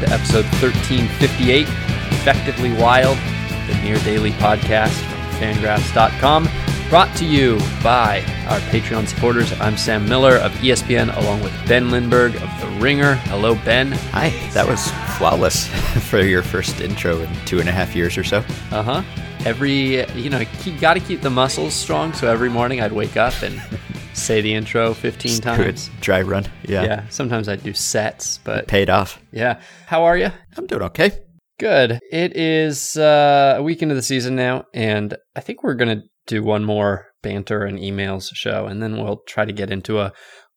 to episode 1358, Effectively Wild, the near daily podcast from fangraphs.com, brought to you by our Patreon supporters. I'm Sam Miller of ESPN, along with Ben Lindbergh of The Ringer. Hello, Ben. Hi, that was flawless for your first intro in two and a half years or so. Uh huh. Every, you know, you got to keep the muscles strong. So every morning I'd wake up and say the intro 15 Just times. it dry run. Yeah. Yeah. Sometimes I'd do sets, but Paid off. yeah. How are you? I'm doing okay. Good. It is uh, a week into the season now, and I think we're going to do one more banter and emails show, and then we'll try to get into a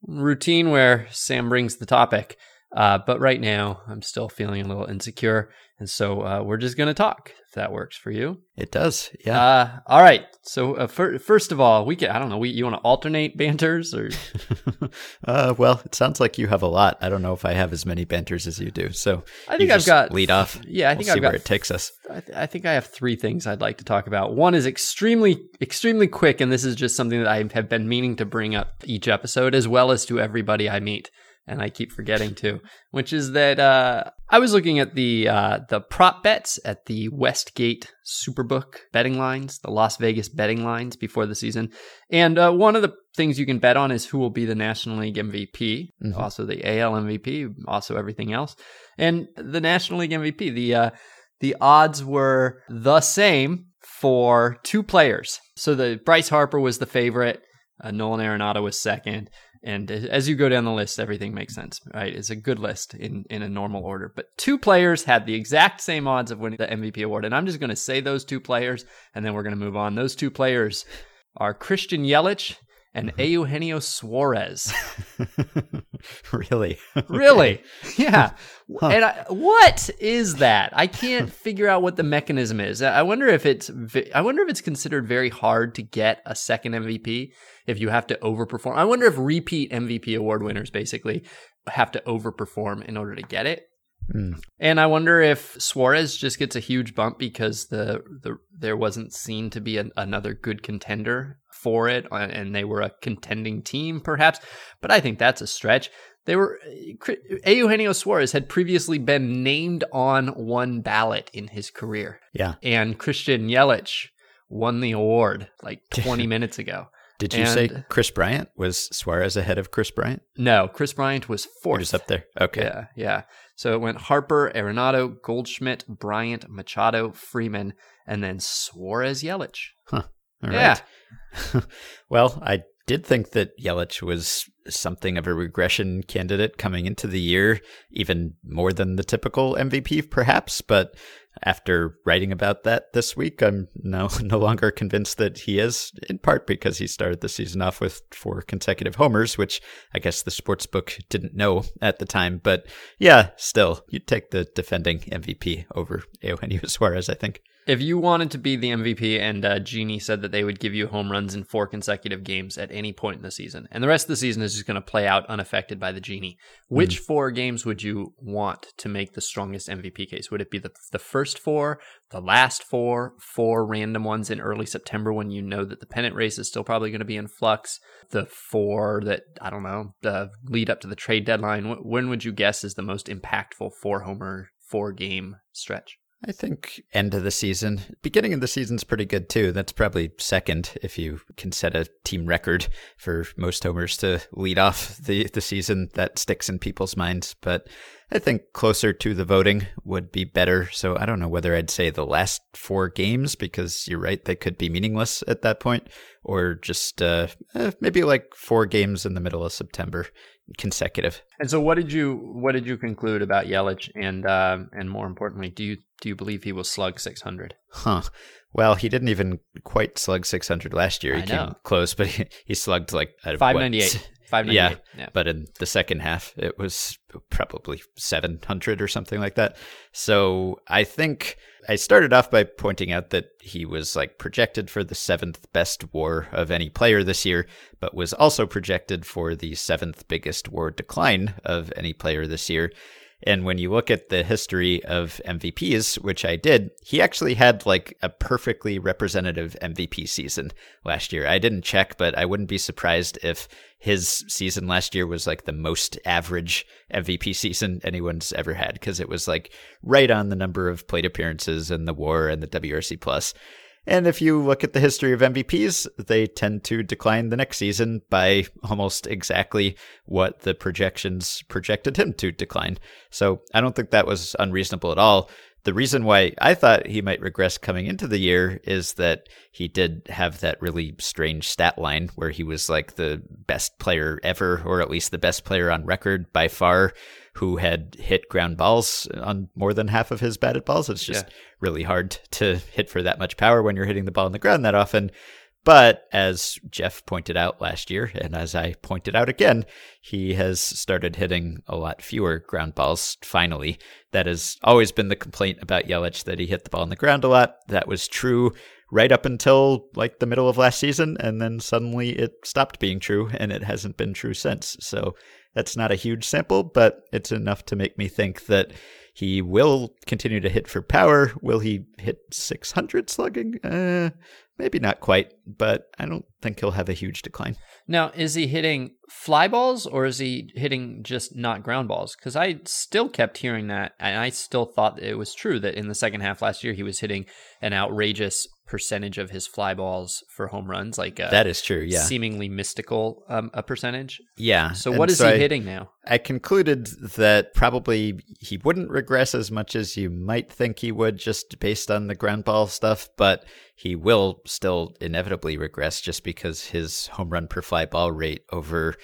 routine where Sam brings the topic. Uh, but right now, I'm still feeling a little insecure, and so uh, we're just going to talk if that works for you. It does. Yeah. Uh, all right. So uh, fir- first of all, we can I don't know. We, you want to alternate banters or uh, well, it sounds like you have a lot. I don't know if I have as many banters as you do. So I think I've got lead off. Yeah, I think we'll I've see got where it takes us. I, th- I think I have three things I'd like to talk about. One is extremely, extremely quick, and this is just something that I have been meaning to bring up each episode, as well as to everybody I meet, and I keep forgetting to. Which is that uh, I was looking at the uh, the prop bets at the Westgate Superbook betting lines, the Las Vegas betting lines before the season, and uh, one of the things you can bet on is who will be the National League MVP, Mhm. also the AL MVP, also everything else, and the National League MVP. The uh, the odds were the same for two players. So the Bryce Harper was the favorite, uh, Nolan Arenado was second, and as you go down the list, everything makes sense. Right, it's a good list in in a normal order. But two players had the exact same odds of winning the MVP award, and I'm just going to say those two players, and then we're going to move on. Those two players are Christian Yelich and Eugenio Suarez. really? Really? Yeah. Huh. And I, what is that? I can't figure out what the mechanism is. I wonder if it's I wonder if it's considered very hard to get a second MVP if you have to overperform. I wonder if repeat MVP award winners basically have to overperform in order to get it. Hmm. And I wonder if Suarez just gets a huge bump because the, the there wasn't seen to be an, another good contender for it, uh, and they were a contending team, perhaps. But I think that's a stretch. They were Eugenio Suarez had previously been named on one ballot in his career, Yeah. and Christian Yelich won the award like 20 minutes ago. Did you say Kris Bryant was Suarez ahead of Kris Bryant? No, Kris Bryant was He fourth. was up there. Okay. Yeah, yeah. So it went Harper, Arenado, Goldschmidt, Bryant, Machado, Freeman, and then Suarez Yelich. All Yeah. right. well, I did think that Yelich was something of a regression candidate coming into the year, even more than the typical MVP, perhaps. But after writing about that this week, I'm no no longer convinced that he is. In part because he started the season off with four consecutive homers, which I guess the sports book didn't know at the time. But yeah, still, you'd take the defending MVP over Eugenio Suarez. I think. If you wanted to be the MVP, and uh, Genie said that they would give you home runs in four consecutive games at any point in the season, and the rest of the season is just going to play out unaffected by the Genie, which four games would you want to make the strongest MVP case? Would it be the, the first four, the last four, four random ones in early September when you know that the pennant race is still probably going to be in flux, the four that, I don't know, the lead up to the trade deadline? When would you guess is the most impactful four homer, four game stretch? I think end of the season. Beginning of the season's pretty good too. That's probably second if you can set a team record for most homers to lead off the, the season. That sticks in people's minds. But I think closer to the voting would be better. So I don't know whether I'd say the last four games because you're right, they could be meaningless at that point, or just uh, eh, maybe like four games in the middle of September consecutive. And so, what did you what did you conclude about Yelich, and um, and more importantly, do you do you believe he will slug six hundred? Huh. Well, he didn't even quite slug 600 last year. He I came know. close, but he, he slugged like out of Five what, ninety eight. Five ninety eight. Yeah. But in the second half, it was probably 700 or something like that. So I think I started off by pointing out that he was like projected for the seventh best war of any player this year, but was also projected for the seventh biggest war decline of any player this year. And when you look at the history of MVPs, which I did, he actually had like a perfectly representative MVP season last year. I didn't check, but I wouldn't be surprised if his season last year was like the most average MVP season anyone's ever had because it was like right on the number of plate appearances and the WAR and the WRC plus. And if you look at the history of MVPs, they tend to decline the next season by almost exactly what the projections projected him to decline. So I don't think that was unreasonable at all. The reason why I thought he might regress coming into the year is that he did have that really strange stat line where he was like the best player ever, or at least the best player on record by far, who had hit ground balls on more than half of his batted balls. It's just yeah. really hard to hit for that much power when you're hitting the ball on the ground that often. But as Jeff pointed out last year, and as I pointed out again, he has started hitting a lot fewer ground balls finally. That has always been the complaint about Yelich that he hit the ball on the ground a lot. That was true right up until like the middle of last season, and then suddenly it stopped being true, and it hasn't been true since. So that's not a huge sample, but it's enough to make me think that he will continue to hit for power. Will he hit 600 slugging? Uh, maybe not quite, but I don't think he'll have a huge decline. Now, is he hitting fly balls or is he hitting just not ground balls? Because I still kept hearing that, and I still thought it was true that in the second half last year he was hitting an outrageous percentage of his fly balls for home runs, like that is true. Yeah, seemingly mystical um, a percentage. Yeah. So what is so he I, hitting now? I concluded that probably he wouldn't regress as much as you might think he would, just based on the ground ball stuff, but he will still inevitably regress just because his home run per fly ball rate over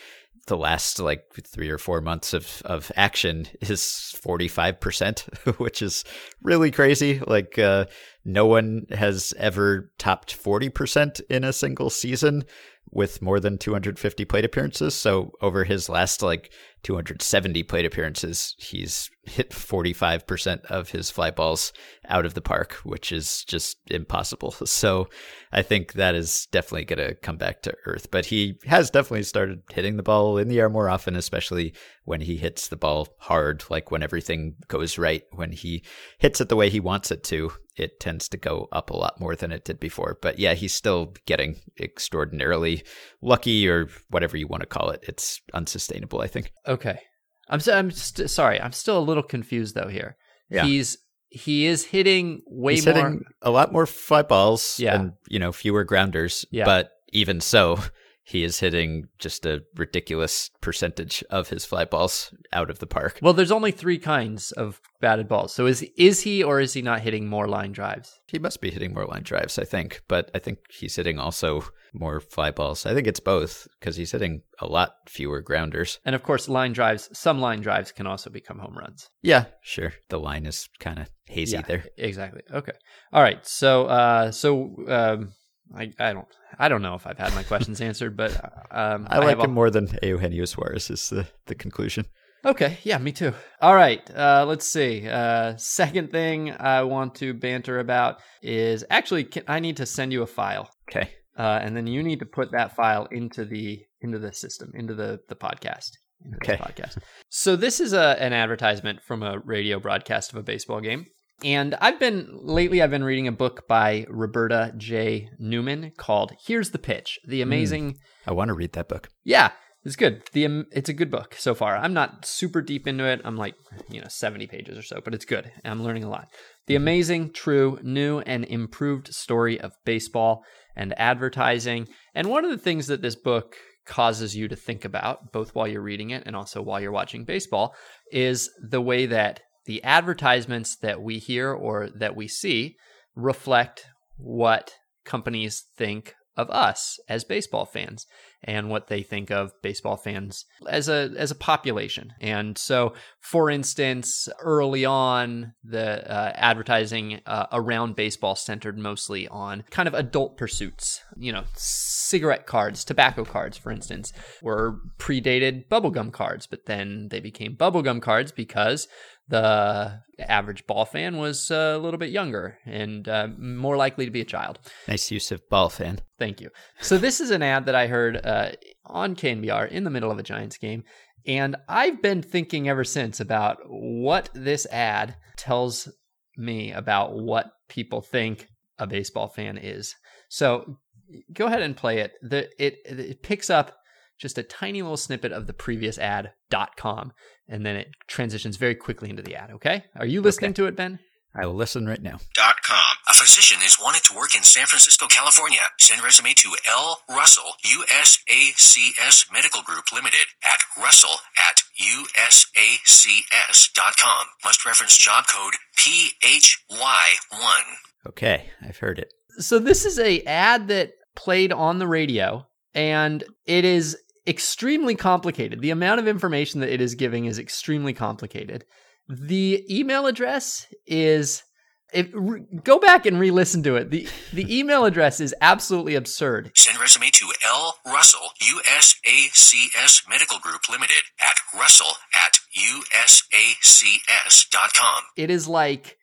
the last like three or four months of, of action is 45%, which is really crazy. Like, uh, no one has ever topped 40% in a single season with more than 250 plate appearances. So over his last like 270 plate appearances, he's hit 45% of his fly balls out of the park, which is just impossible. So I think that is definitely going to come back to earth. But he has definitely started hitting the ball in the air more often, especially when he hits the ball hard, like when everything goes right, when he hits it the way he wants it to. It tends to go up a lot more than it did before. But yeah, he's still getting extraordinarily lucky or whatever you want to call it. It's unsustainable, I think. Okay. I'm so, I'm st- sorry. I'm still a little confused though here. Yeah. He's he is hitting way He's more hitting a lot more fly balls yeah. and you know fewer grounders. Yeah. But even so, he is hitting just a ridiculous percentage of his fly balls out of the park. Well, there's only three kinds of batted balls. So is is he or is he not hitting more line drives? He must be hitting more line drives, I think. But I think he's hitting also more fly balls. I think it's both because he's hitting a lot fewer grounders. And of course, line drives, some line drives can also become home runs. Yeah, sure. The line is kind of hazy yeah, there. Exactly. Okay. All right. So uh so um I, I don't I don't know if I've had my questions answered, but um, I like I him more than Eugenio Suarez. Is the the conclusion? Okay, yeah, me too. All right, uh, let's see. Uh, second thing I want to banter about is actually can, I need to send you a file. Okay, uh, and then you need to put that file into the into the system into the the podcast. okay. podcast. So this is a an advertisement from a radio broadcast of a baseball game. And I've been lately I've been reading a book by Roberta J. Newman called Here's the Pitch. The hmm. amazing mm, I want to read that book. Yeah, it's good. The it's a good book so far. I'm not super deep into it. I'm like, you know, 70 pages or so, but it's good. I'm learning a lot. The mm-hmm. amazing, true, new and improved story of baseball and advertising. And one of the things that this book causes you to think about both while you're reading it and also while you're watching baseball is the way that the advertisements that we hear or that we see reflect what companies think of us as baseball fans and what they think of baseball fans as a as a population. And so, for instance, early on, the uh, advertising uh, around baseball centered mostly on kind of adult pursuits. You know, cigarette cards, tobacco cards, for instance, were predated bubblegum cards, but then they became bubblegum cards because the average ball fan was a little bit younger and uh, more likely to be a child. Nice use of ball fan. Thank you. So this is an ad that I heard uh, on KNBR in the middle of a Giants game. And I've been thinking ever since about what this ad tells me about what people think a baseball fan is. So go ahead and play it. The it it picks up just a tiny little snippet of the previous ad.com and then it transitions very quickly into the ad, okay? Are you listening okay. to it, Ben? I will listen right now. Dot .com. A physician is wanted to work in San Francisco, California. Send resume to L. Russell, USACS Medical Group Limited at russell at USACS.com. Must reference job code PHY1. Okay, I've heard it. So this is a ad that played on the radio and it is extremely complicated. The amount of information that it is giving is extremely complicated. The email address is if, re, go back and re-listen to it. the The email address is absolutely absurd. Send resume to L Russell USACS Medical Group Limited at Russell at USACS.com. It is like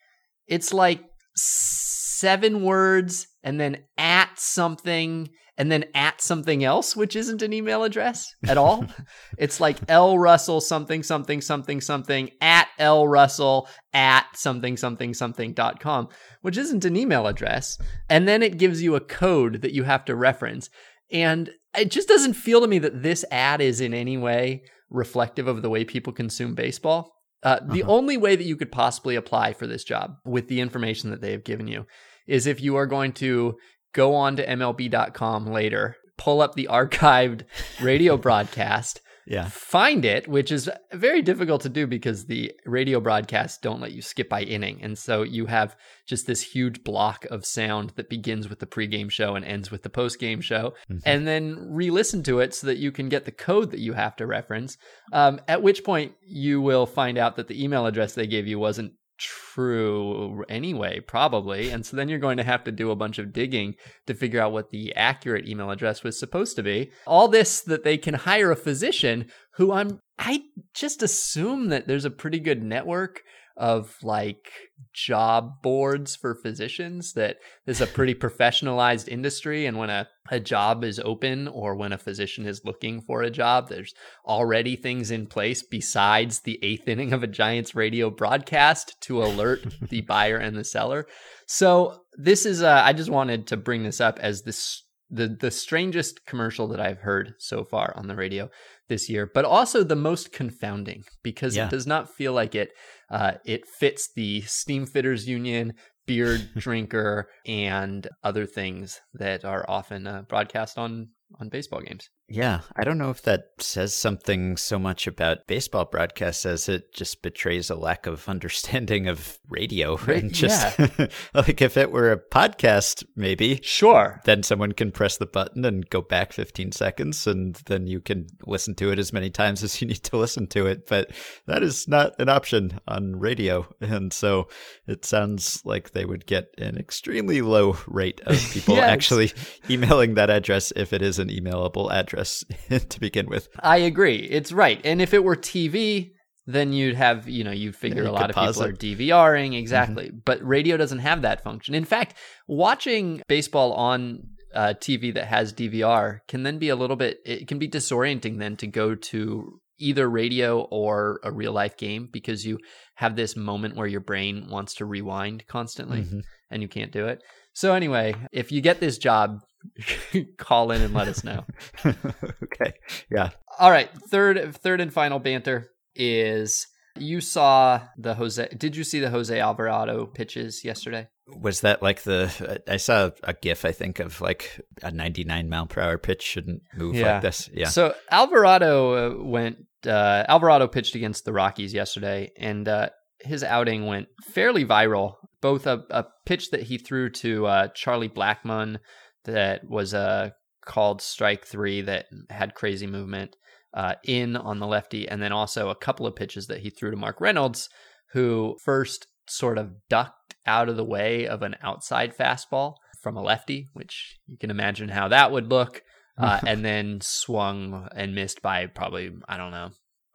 it's like seven words and then at something and then at something else, which isn't an email address at all. it's like L Russell something something something something at L Russell at something something something dot com, which isn't an email address. And then it gives you a code that you have to reference. And it just doesn't feel to me that this ad is in any way reflective of the way people consume baseball. Uh, the uh-huh. only way that you could possibly apply for this job with the information that they have given you is if you are going to go on to MLB.com later, pull up the archived radio broadcast, yeah. find it, which is very difficult to do because the radio broadcasts don't let you skip by inning. And so you have just this huge block of sound that begins with the pregame show and ends with the postgame show, mm-hmm. and then re listen to it so that you can get the code that you have to reference. Um, at which point you will find out that the email address they gave you wasn't true anyway, probably. And so then you're going to have to do a bunch of digging to figure out what the accurate email address was supposed to be. All this that they can hire a physician who I'm, I just assume that there's a pretty good network of like job boards for physicians that is a pretty professionalized industry and when a, a job is open or when a physician is looking for a job there's already things in place besides the eighth inning of a giants radio broadcast to alert the buyer and the seller so this is uh, i just wanted to bring this up as this the the strangest commercial that i've heard so far on the radio this year but also the most confounding because yeah. it does not feel like it uh, it fits the steam fitters union, beard drinker, and other things that are often uh, broadcast on on baseball games. Yeah, I don't know if that says something so much about baseball broadcasts as it just betrays a lack of understanding of radio. And just yeah. like if it were a podcast, maybe. Sure. Then someone can press the button and go back 15 seconds, and then you can listen to it as many times as you need to listen to it. But that is not an option on radio. And so it sounds like they would get an extremely low rate of people yes. actually emailing that address if it is an emailable address address to begin with. I agree. It's right. And if it were TV, then you'd have, you know, you'd figure yeah, you a lot of people it. are DVRing. Mm-hmm. Exactly. Mm-hmm. But radio doesn't have that function. In fact, watching baseball on uh, TV that has DVR can then be a little bit, it can be disorienting then to go to either radio or a real life game because you have this moment where your brain wants to rewind constantly mm-hmm. and you can't do it. So anyway, if you get this job, call in and let us know. okay. Yeah. All right. Third third and final banter is you saw the Jose did you see the Jose Alvarado pitches yesterday? Was that like the I saw a gif I think of like a 99 mile per hour pitch shouldn't move yeah. like this. Yeah. So Alvarado uh, went uh, Alvarado pitched against the Rockies yesterday and uh, his outing went fairly viral. Both a, a pitch that he threw to uh, Charlie Blackmon that was uh, called strike three that had crazy movement uh, in on the lefty, and then also a couple of pitches that he threw to Mark Reynolds, who first sort of ducked out of the way of an outside fastball from a lefty, which you can imagine how that would look, uh, and then swung and missed by probably, I don't know,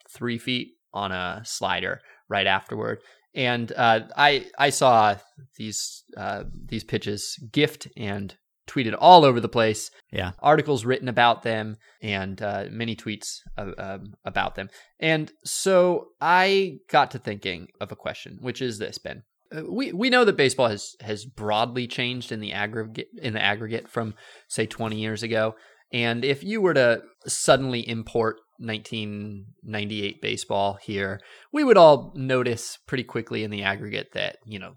three feet on a slider right afterward. And uh, I I saw these uh, these pitches gift and tweeted all over the place. Yeah. Articles written about them and uh, many tweets uh, um, about them. And so I got to thinking of a question, which is this, Ben. Uh, we we know that baseball has has broadly changed in the aggregate in the aggregate from say 20 years ago. And if you were to suddenly import 1998 baseball here, we would all notice pretty quickly in the aggregate that, you know,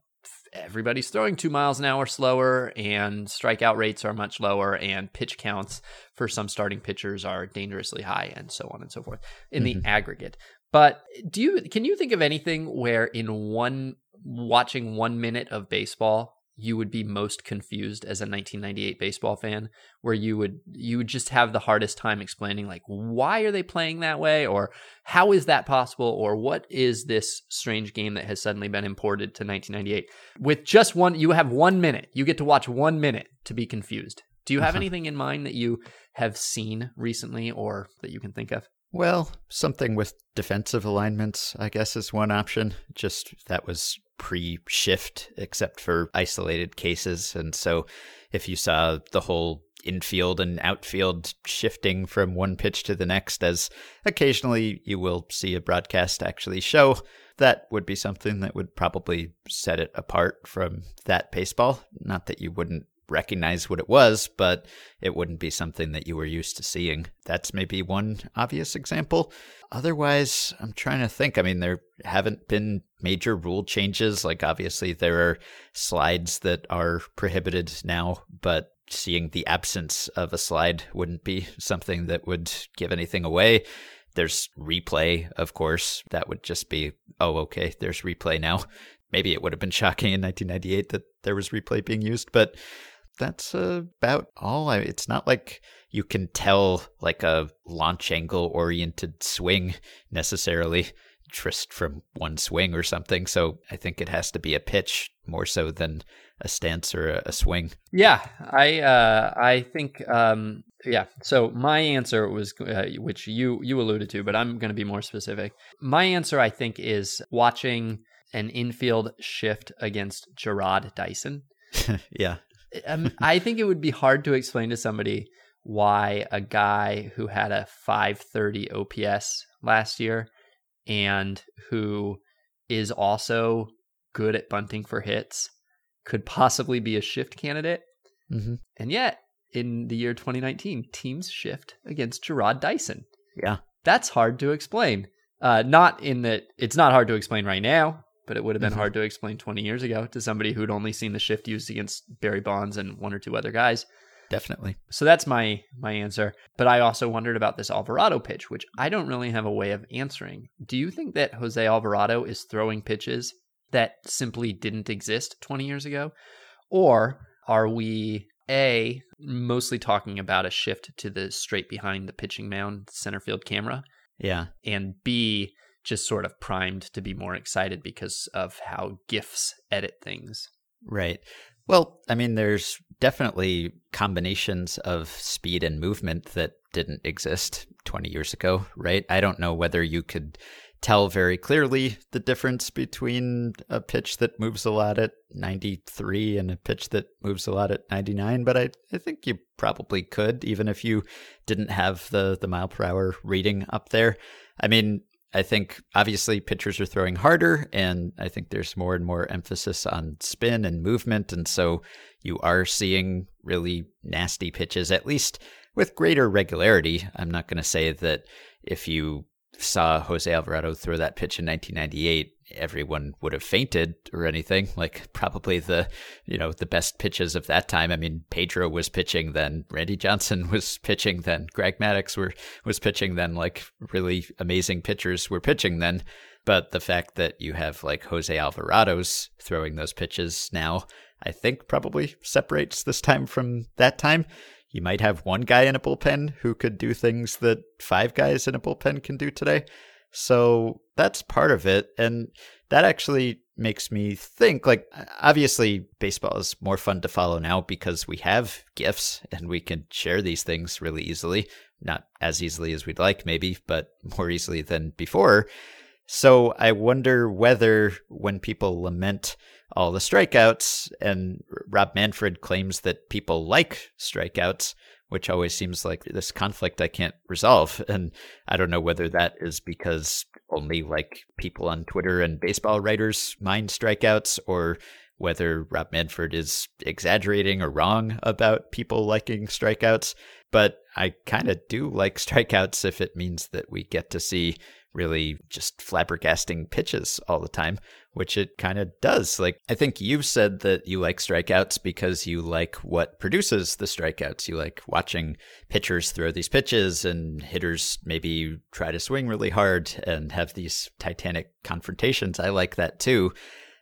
everybody's throwing two miles an hour slower and strikeout rates are much lower and pitch counts for some starting pitchers are dangerously high and so on and so forth in mm-hmm. the aggregate. But do you can you think of anything where in one watching one minute of baseball you would be most confused as a 1998 baseball fan where you would you would just have the hardest time explaining like why are they playing that way? Or how is that possible? Or what is this strange game that has suddenly been imported to 1998 with just one you have 1 minute. You get to watch 1 minute to be confused. Do you have uh-huh. anything in mind that you have seen recently or that you can think of? Well, something with defensive alignments, I guess, is one option. Just that was pre shift, except for isolated cases. And so if you saw the whole infield and outfield shifting from one pitch to the next, as occasionally you will see a broadcast actually show, that would be something that would probably set it apart from that baseball. Not that you wouldn't recognize what it was, but it wouldn't be something that you were used to seeing. That's maybe one obvious example. Otherwise, I'm trying to think. I mean, there haven't been major rule changes. Like, obviously, there are slides that are prohibited now, but seeing the absence of a slide wouldn't be something that would give anything away. There's replay, of course. That would just be, oh, okay, there's replay now. Maybe it would have been shocking in 1998 that there was replay being used, but that's about all. I, it's not like you can tell like a launch angle oriented swing necessarily just from one swing or something. So I think it has to be a pitch more so than a stance or a, a swing. Yeah, I uh, I think um, yeah. So my answer was uh, which you you alluded to, but I'm going to be more specific. My answer I think is watching an infield shift against Jarrod Dyson. yeah um, I think it would be hard to explain to somebody why a guy who had a 530 OPS last year and who is also good at bunting for hits could possibly be a shift candidate. Mm-hmm. And yet, in the year 2019, teams shift against Jarrod Dyson. Yeah. That's hard to explain. Uh, not in that it's not hard to explain right now but it would have been mm-hmm. hard to explain 20 years ago to somebody who'd only seen the shift used against Barry Bonds and one or two other guys. Definitely. So that's my my answer. But I also wondered about this Alvarado pitch, which I don't really have a way of answering. Do you think that Jose Alvarado is throwing pitches that simply didn't exist 20 years ago? Or are we a mostly talking about a shift to the straight behind the pitching mound center field camera? Yeah. And B just sort of primed to be more excited because of how GIFs edit things. Right. Well, I mean, there's definitely combinations of speed and movement that didn't exist 20 years ago, right? I don't know whether you could tell very clearly the difference between a pitch that moves a lot at 93 and a pitch that moves a lot at 99, but I, I think you probably could, even if you didn't have the, the mile per hour reading up there. I mean, I think obviously pitchers are throwing harder, and I think there's more and more emphasis on spin and movement. And so you are seeing really nasty pitches, at least with greater regularity. I'm not going to say that if you saw Jose Alvarado throw that pitch in 1998, everyone would have fainted or anything. Like probably the you know the best pitches of that time. I mean, Pedro was pitching then, Randy Johnson was pitching then, Greg Maddux were was pitching then. Like really amazing pitchers were pitching then. But the fact that you have like Jose Alvarado's throwing those pitches now, I think probably separates this time from that time. You might have one guy in a bullpen who could do things that five guys in a bullpen can do today. So that's part of it. And that actually makes me think like, obviously, baseball is more fun to follow now because we have GIFs and we can share these things really easily. Not as easily as we'd like, maybe, but more easily than before. So I wonder whether when people lament all the strikeouts. And Rob Manfred claims that people like strikeouts, which always seems like this conflict I can't resolve. And I don't know whether that is because only like people on Twitter and baseball writers mind strikeouts or whether Rob Manfred is exaggerating or wrong about people liking strikeouts. But I kind of do like strikeouts if it means that we get to see really just flabbergasting pitches all the time, which it kind of does. Like, I think you've said that you like strikeouts because you like what produces the strikeouts. You like watching pitchers throw these pitches and hitters maybe try to swing really hard and have these titanic confrontations. I like that too.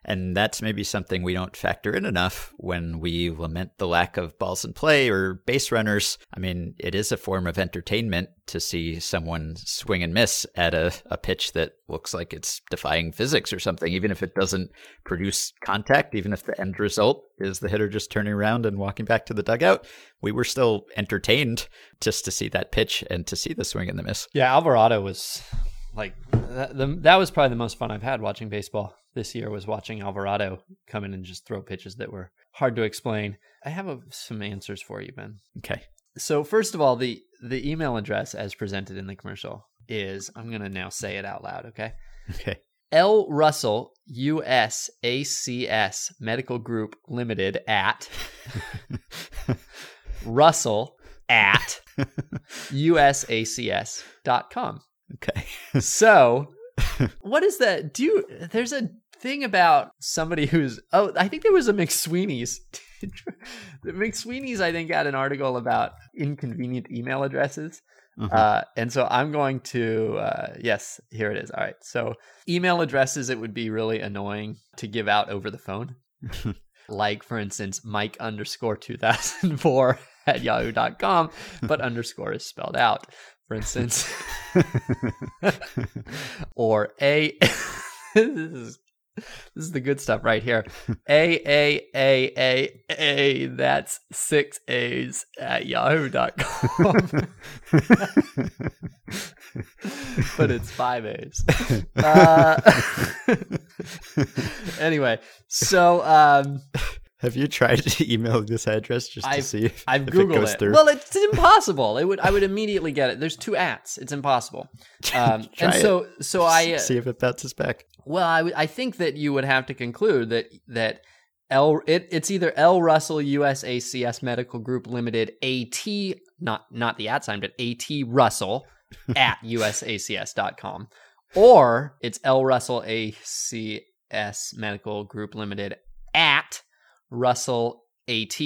And that's maybe something we don't factor in enough when we lament the lack of balls in play or base runners. I mean, it is a form of entertainment to see someone swing and miss at a, a pitch that looks like it's defying physics or something, even if it doesn't produce contact, even if the end result is the hitter just turning around and walking back to the dugout. We were still entertained just to see that pitch and to see the swing and the miss. Yeah, Alvarado was like that, the, that was probably the most fun I've had watching baseball this year was watching Alvarado come in and just throw pitches that were hard to explain. I have a, some answers for you, Ben. Okay. So first of all, the the email address as presented in the commercial is I'm going to now say it out loud, okay? Okay. L Russell USACS Medical Group Limited at Russell at usacs.com. Okay. so, what is that? Do you there's a thing about somebody who's oh, I think there was a McSweeney's. McSweeney's I think had an article about inconvenient email addresses. Uh-huh. Uh, and so I'm going to, uh, yes, here it is. All right. So email addresses, it would be really annoying to give out over the phone. like, for instance, Mike underscore 2004 at yahoo.com, but underscore is spelled out, for instance. or A, this is this is the good stuff right here. A A A A A. That's six A's at yahoo.com. but it's five A's. Uh, anyway, so um, have you tried to email this address just to I've, see if, I've if googled it goes it. through? Well, it's impossible. It would I would immediately get it. There's two ats. It's impossible. Um, Try and it. so so I uh, see if it bounces back. well, I, w- I think that you would have to conclude that that L it, it's either L Russell USACS Medical Group Limited AT not not the at sign but AT Russell at usacs.com or it's L Russell ACS Medical Group Limited at Russell AT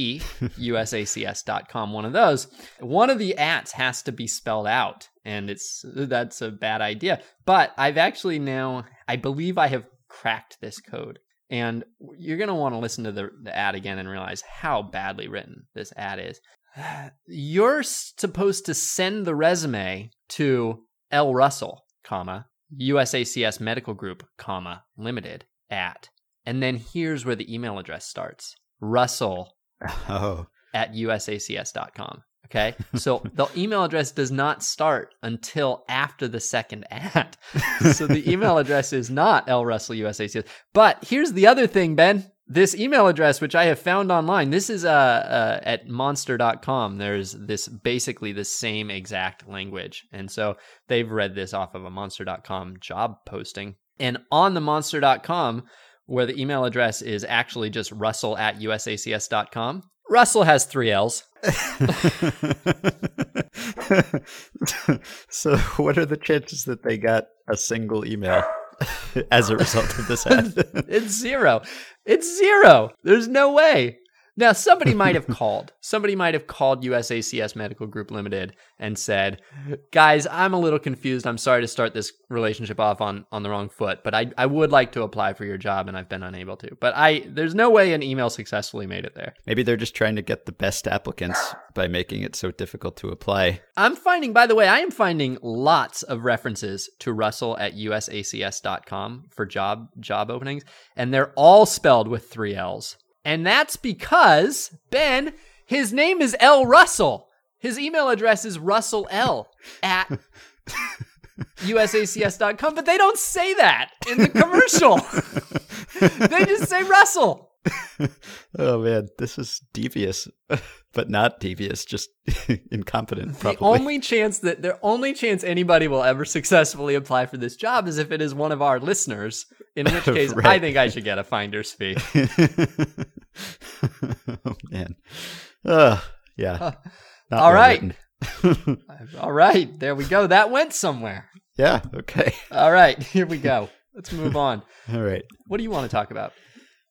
usacs.com one of those. One of the ats has to be spelled out and it's that's a bad idea. But i've actually now i believe i have cracked this code. And you're going to want to listen to the, the ad again and realize how badly written this ad is. You're supposed to send the resume to l russell comma usacs medical group comma limited at and then here's where the email address starts russell Oh, at usacs.com. Okay. So the email address does not start until after the second at. so the email address is not L Russell USACS. But here's the other thing, Ben. This email address, which I have found online, this is uh, uh, at monster.com. There's this basically the same exact language. And so they've read this off of a monster.com job posting. And on the monster.com, where the email address is actually just russell at usacs.com. Russell has three L's. so what are the chances that they got a single email as a result of this ad? It's zero. It's zero. There's no way. Now, somebody might have called. Somebody might have called USACS Medical Group Limited and said, "Guys, I'm a little confused. I'm sorry to start this relationship off on on the wrong foot, but I I would like to apply for your job, and I've been unable to. But I there's no way an email successfully made it there. Maybe they're just trying to get the best applicants by making it so difficult to apply. I'm finding, by the way, I am finding lots of references to Russell at usacs.com for job job openings, and they're all spelled with three L's. And that's because, Ben, his name is L. Russell. His email address is Russell L at usacs.com, but they don't say that in the commercial. they just say Russell. oh man, this is devious, but not devious, just incompetent. Probably. The only chance that the only chance anybody will ever successfully apply for this job is if it is one of our listeners. In which case, right. I think I should get a finder's fee. oh man, uh, yeah. Uh, all right. all right, there we go. That went somewhere. Yeah. Okay. All right, here we go. Let's move on. all right. What do you want to talk about?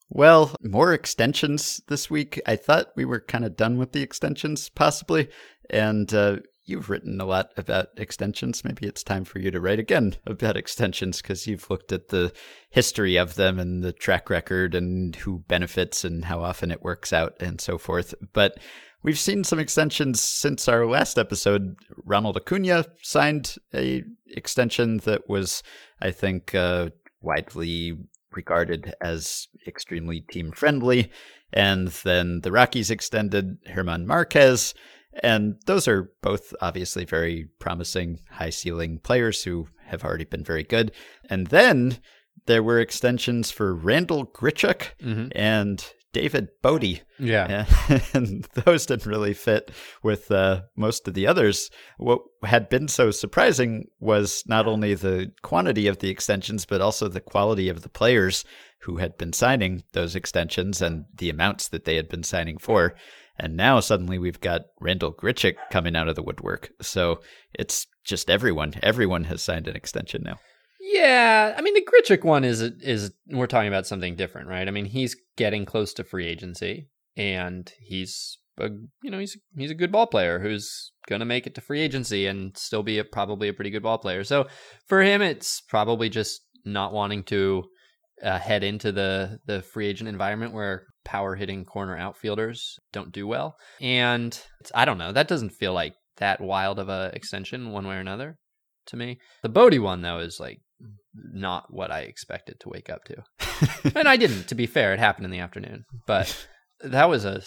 Well, more extensions this week. I thought we were kind of done with the extensions, possibly. And uh, you've written a lot about extensions. Maybe it's time for you to write again about extensions because you've looked at the history of them and the track record and who benefits and how often it works out and so forth. But we've seen some extensions since our last episode. Ronald Acuna signed a extension that was, I think, uh, widely regarded as extremely team friendly. And then the Rockies extended German Marquez. And those are both obviously very promising, high ceiling players who have already been very good. And then there were extensions for Randall Grichuk mm-hmm. and David Bote. Yeah. And those didn't really fit with uh, most of the others. What had been so surprising was not only the quantity of the extensions, but also the quality of the players who had been signing those extensions and the amounts that they had been signing for. And now suddenly we've got Randall Grichuk coming out of the woodwork. So it's just everyone. Everyone has signed an extension now. Yeah, I mean the Grichuk one is is we're talking about something different, right? I mean he's getting close to free agency, and he's a you know he's he's a good ball player who's gonna make it to free agency and still be a, probably a pretty good ball player. So for him, it's probably just not wanting to uh, head into the the free agent environment where power hitting corner outfielders don't do well. And I don't know, that doesn't feel like that wild of a extension one way or another to me. The Bote one though is like not what I expected to wake up to. and I didn't, to be fair. It happened in the afternoon. But that was a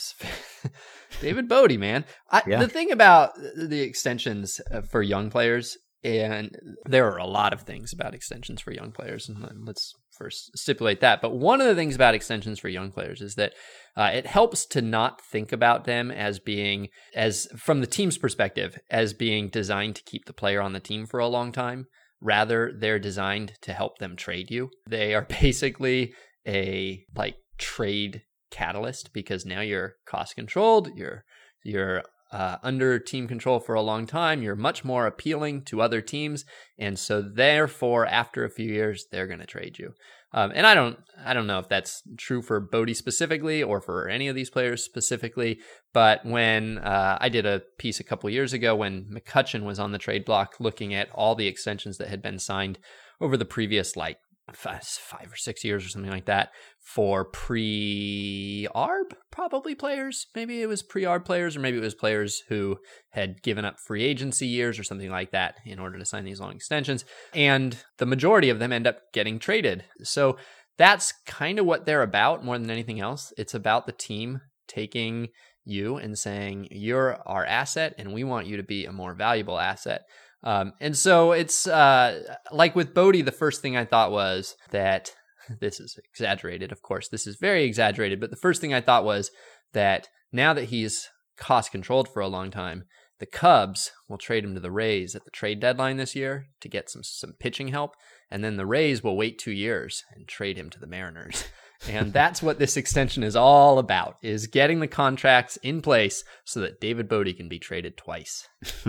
David Bote, man. I, yeah. The thing about the extensions uh, for young players, and there are a lot of things about extensions for young players, and let's first stipulate that. But one of the things about extensions for young players is that uh, it helps to not think about them as being, as from the team's perspective, as being designed to keep the player on the team for a long time. Rather, they're designed to help them trade you. They are basically a like trade catalyst because now you're cost controlled, you're you're uh, under team control for a long time, you're much more appealing to other teams, and so therefore, after a few years, they're going to trade you. Um, and I don't, I don't know if that's true for Bote specifically or for any of these players specifically. But when uh, I did a piece a couple years ago when McCutchen was on the trade block, looking at all the extensions that had been signed over the previous like five, five or six years or something like that for pre-arb probably players. Maybe it was pre-arb players or maybe it was players who had given up free agency years or something like that in order to sign these long extensions and the majority of them end up getting traded. So that's kind of what they're about more than anything else. It's about the team taking you and saying you're our asset and we want you to be a more valuable asset um, and so it's uh, like with Bote, the first thing I thought was that this is exaggerated, of course. This is very exaggerated, but the first thing I thought was that now that he's cost controlled for a long time, the Cubs will trade him to the Rays at the trade deadline this year to get some some pitching help, and then the Rays will wait two years and trade him to the Mariners. and that's what this extension is all about: is getting the contracts in place so that David Bote can be traded twice.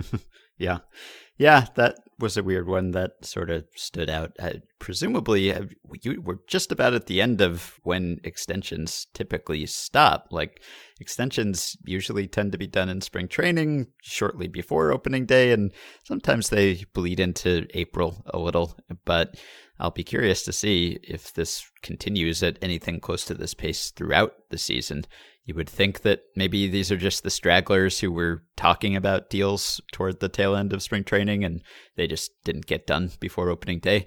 yeah, yeah, that was a weird one that sort of stood out. Uh, presumably, uh, you were just about at the end of when extensions typically stop. Like, extensions usually tend to be done in spring training shortly before opening day, and sometimes they bleed into April a little. But I'll be curious to see if this continues at anything close to this pace throughout the season. You would think that maybe these are just the stragglers who were talking about deals toward the tail end of spring training and they just didn't get done before opening day.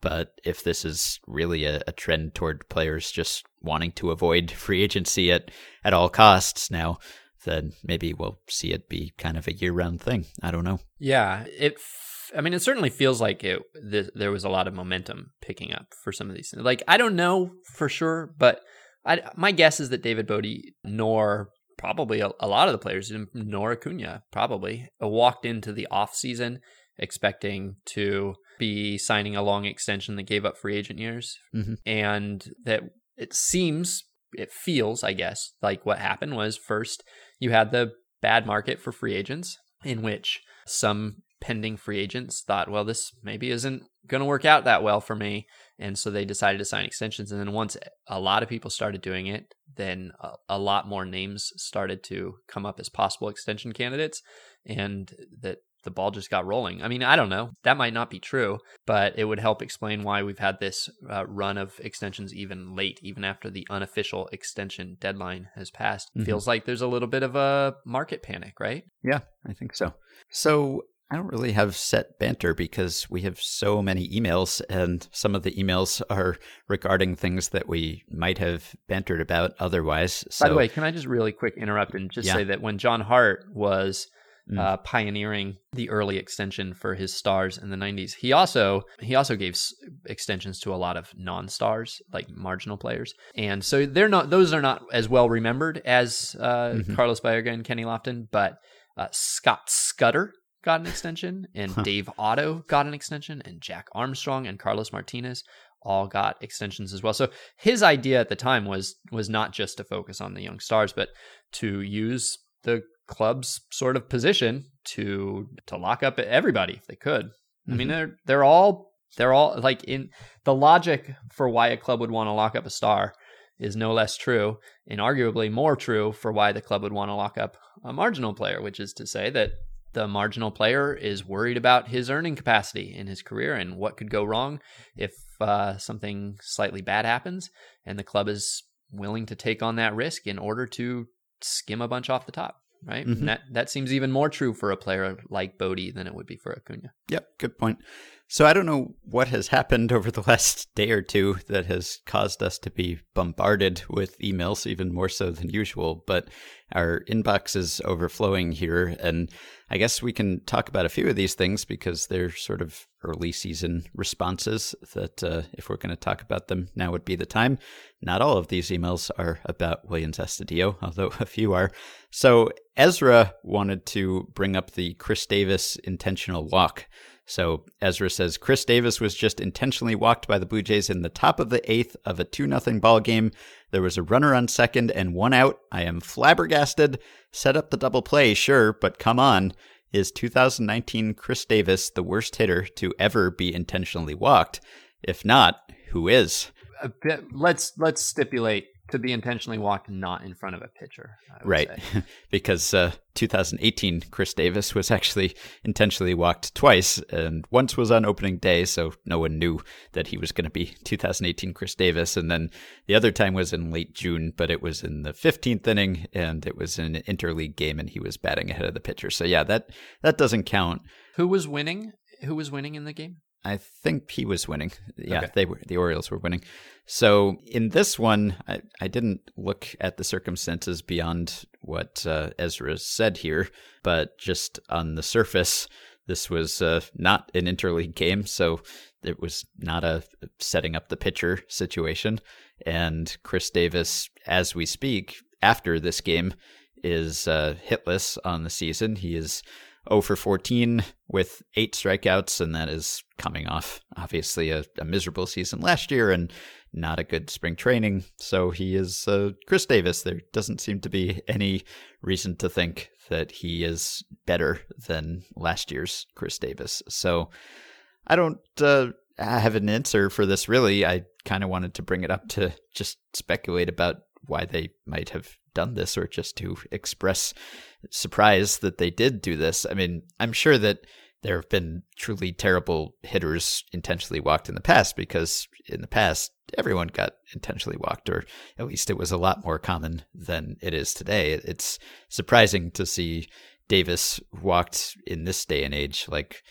But if this is really a, a trend toward players just wanting to avoid free agency at, at all costs now, then maybe we'll see it be kind of a year round thing. I don't know. Yeah, it. F- I mean, it certainly feels like it. Th- there was a lot of momentum picking up for some of these. Like I don't know for sure, but I, my guess is that David Bote nor probably a, a lot of the players, nor Acuna probably walked into the off season expecting to be signing a long extension that gave up free agent years, mm-hmm. and that it seems it feels, I guess, like what happened was first you had the bad market for free agents, in which some pending free agents thought, well, this maybe isn't going to work out that well for me. And so they decided to sign extensions. And then once a lot of people started doing it, then a, a lot more names started to come up as possible extension candidates. And that the ball just got rolling. I mean, I don't know. That might not be true, but it would help explain why we've had this uh, run of extensions even late, even after the unofficial extension deadline has passed. Mm-hmm. Feels like there's a little bit of a market panic, right? Yeah, I think so. So I don't really have set banter because we have so many emails, and some of the emails are regarding things that we might have bantered about otherwise. So, By the way, can I just really quick interrupt and just yeah. say that when John Hart was mm. uh, pioneering the early extension for his stars in the 90s. He also he also gave s- extensions to a lot of non-stars, like marginal players, and so they're not those are not as well remembered as uh, mm-hmm. Carlos Baerga and Kenny Lofton, but uh, Scott Scudder got an extension, and huh. Dave Otto got an extension, and Jack Armstrong and Carlos Martinez all got extensions as well. So his idea at the time was was not just to focus on the young stars, but to use the club's sort of position to to lock up everybody if they could. Mm-hmm. I mean, mm-hmm. they're they're all they're all like in the logic for why a club would want to lock up a star is no less true, and arguably more true for why the club would want to lock up a marginal player, which is to say that the marginal player is worried about his earning capacity in his career and what could go wrong if uh, something slightly bad happens, and the club is willing to take on that risk in order to skim a bunch off the top right? Mm-hmm. that that seems even more true for a player like Bote than it would be for Acuna. Yep, good point. So I don't know what has happened over the last day or two that has caused us to be bombarded with emails, even more so than usual. But our inbox is overflowing here, and I guess we can talk about a few of these things because they're sort of early season responses. That uh, if we're going to talk about them, now would be the time. Not all of these emails are about Willians Astudillo, although a few are. So Ezra wanted to bring up the Chris Davis intentional walk. So Ezra says Chris Davis was just intentionally walked by the Blue Jays in the top of the eighth of a 2 0 ball game. There was a runner on second and one out. I am flabbergasted. Set up the double play, sure, but come on. Is 2019 Chris Davis the worst hitter to ever be intentionally walked? If not, who is? Let's let's stipulate to be intentionally walked not in front of a pitcher. Right. because uh, 2018, Chris Davis was actually intentionally walked twice, and once was on opening day, so no one knew that he was going to be 2018 Chris Davis. And then the other time was in late June, but it was in the 15th inning, and it was an interleague game, and he was batting ahead of the pitcher. So yeah, that that doesn't count. Who was winning? Who was winning in the game? I think he was winning. Yeah, okay. they were the Orioles were winning. So in this one, I, I didn't look at the circumstances beyond what uh, Ezra said here, but just on the surface, this was uh, not an interleague game, so it was not a setting up the pitcher situation. And Chris Davis, as we speak, after this game, is uh, hitless on the season. He is 0 for 14 with eight strikeouts, and that is coming off obviously a, a miserable season last year and not a good spring training. So he is uh, Chris Davis. There doesn't seem to be any reason to think that he is better than last year's Chris Davis. So I don't uh, have an answer for this really. I kind of wanted to bring it up to just speculate about why they might have done this or just to express surprise that they did do this. I mean, I'm sure that there have been truly terrible hitters intentionally walked in the past because in the past everyone got intentionally walked or at least it was a lot more common than it is today. It's surprising to see Davis walked in this day and age like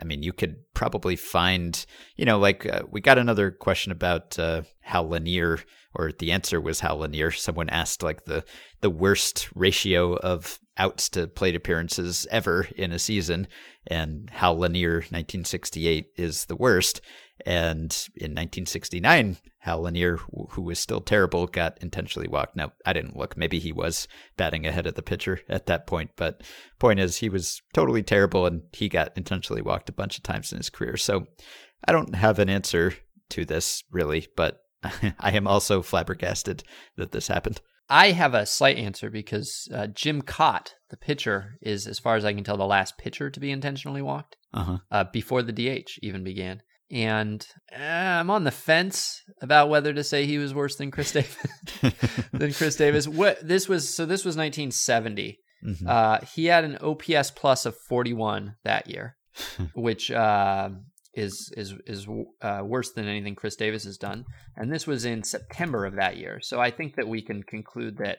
I mean, you could probably find, you know, like uh, we got another question about uh, Hal Lanier, or the answer was Hal Lanier. Someone asked like the the worst ratio of outs to plate appearances ever in a season, and Hal Lanier 1968 is the worst. And in 1969, Hal Lanier, who was still terrible, got intentionally walked. Now, I didn't look. Maybe he was batting ahead of the pitcher at that point. But point is, he was totally terrible, and he got intentionally walked a bunch of times in his career. So I don't have an answer to this, really, but I am also flabbergasted that this happened. I have a slight answer because uh, Jim Kaat, the pitcher, is, as far as I can tell, the last pitcher to be intentionally walked uh-huh. uh, before the DH even began. And uh, I'm on the fence about whether to say he was worse than Chris Davis. than Chris Davis. What this was? So this was 1970. Mm-hmm. Uh, he had an OPS plus of 41 that year, which uh, is is is uh, worse than anything Chris Davis has done. And this was in September of that year. So I think that we can conclude that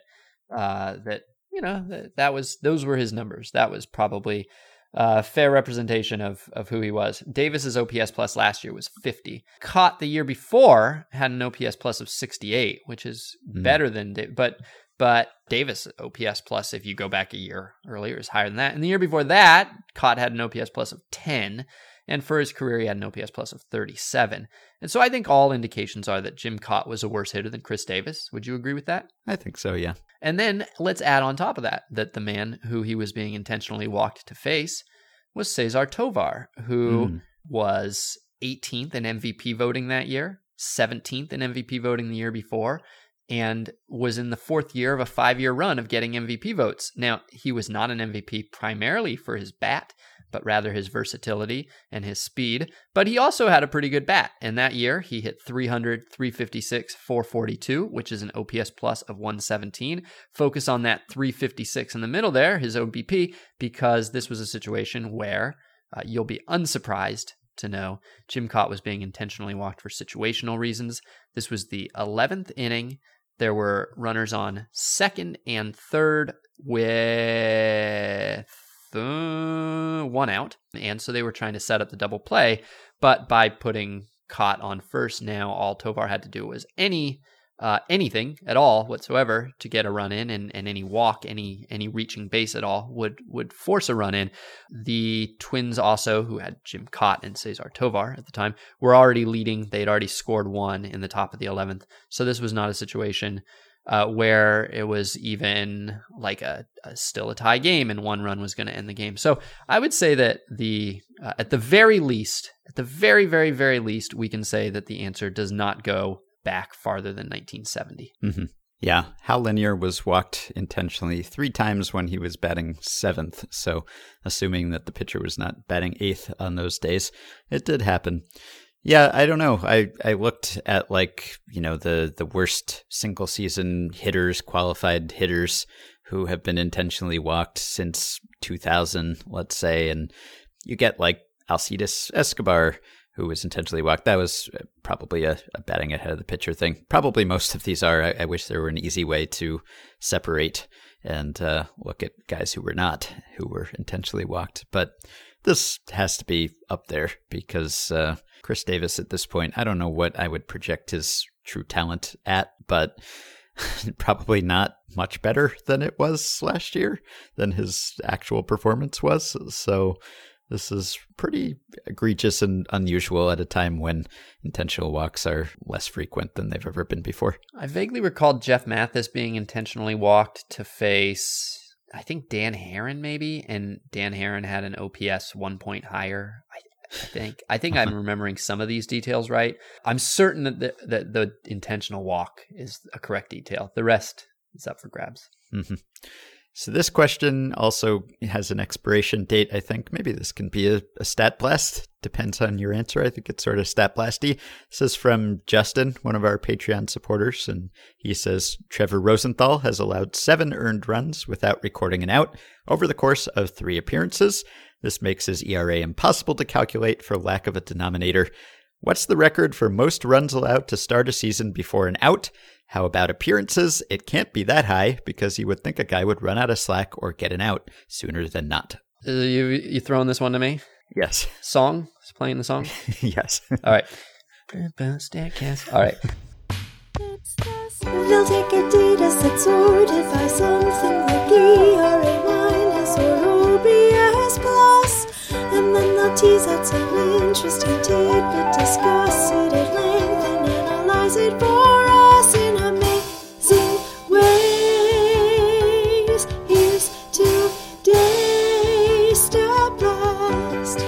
uh, that you know that, that was those were his numbers. That was probably uh, fair representation of of who he was. Davis's OPS plus last year was 50. Kaat the year before had an OPS plus of 68, which is mm. better than but but Davis OPS plus if you go back a year earlier is higher than that. And the year before that, Kaat had an OPS plus of 10. And for his career, he had an OPS plus of 37. And so I think all indications are that Jim Kaat was a worse hitter than Chris Davis. Would you agree with that? I think so, yeah. And then let's add on top of that that the man who he was being intentionally walked to face was Cesar Tovar, who mm. was 18th in MVP voting that year, 17th in MVP voting the year before, and was in the fourth year of a five year run of getting MVP votes. Now, he was not an MVP primarily for his bat, but rather his versatility and his speed. But he also had a pretty good bat. And that year, he hit 300, 356, 442, which is an OPS plus of 117. Focus on that 356 in the middle there, his OBP, because this was a situation where uh, you'll be unsurprised to know Jim Kaat was being intentionally walked for situational reasons. This was the 11th inning. There were runners on second and third with one out. And so they were trying to set up the double play. But by putting Kaat on first now, all Tovar had to do was any uh, anything at all whatsoever to get a run in, and, and any walk, any any reaching base at all would would force a run in. The Twins also, who had Jim Kaat and Cesar Tovar at the time, were already leading. They had already scored one in the top of the eleventh, so this was not a situation uh, where it was even like a, a, still a tie game and one run was going to end the game. So I would say that the uh, at the very least, at the very very very least, we can say that the answer does not go back farther than 1970. Mm-hmm. Yeah, Hal Lanier was walked intentionally three times when he was batting seventh. So, assuming that the pitcher was not batting eighth on those days, it did happen. Yeah, I don't know. I, I looked at like, you know, the, the worst single season hitters, qualified hitters who have been intentionally walked since 2000, let's say, and you get like Alcides Escobar, who was intentionally walked. That was probably a, a batting ahead of the pitcher thing. Probably most of these are. I, I wish there were an easy way to separate and uh, look at guys who were not, who were intentionally walked. But this has to be up there because uh, Chris Davis at this point, I don't know what I would project his true talent at, but probably not much better than it was last year, than his actual performance was. So this is pretty egregious and unusual at a time when intentional walks are less frequent than they've ever been before. I vaguely recalled Jeff Mathis being intentionally walked to face I think Dan Haren maybe, and Dan Haren had an OPS one point higher. I, I think I think I'm remembering some of these details right. I'm certain that the, that the intentional walk is a correct detail. The rest is up for grabs. Mm-hmm. So this question also has an expiration date. I think maybe this can be a, a stat blast. Depends on your answer. I think it's sort of stat blasty. This is from Justin, one of our Patreon supporters, and he says Trevor Rosenthal has allowed seven earned runs without recording an out over the course of three appearances. This makes his ERA impossible to calculate for lack of a denominator. What's the record for most runs allowed to start a season before an out? How about appearances? It can't be that high because you would think a guy would run out of slack or get an out sooner than not. Uh, you you throwing this one to me? Yes. Song? Is playing the song? yes. All right. All right. Tease out some interesting tidbit, discuss it at length, and analyze it for us in amazing ways. Here's today's Blast.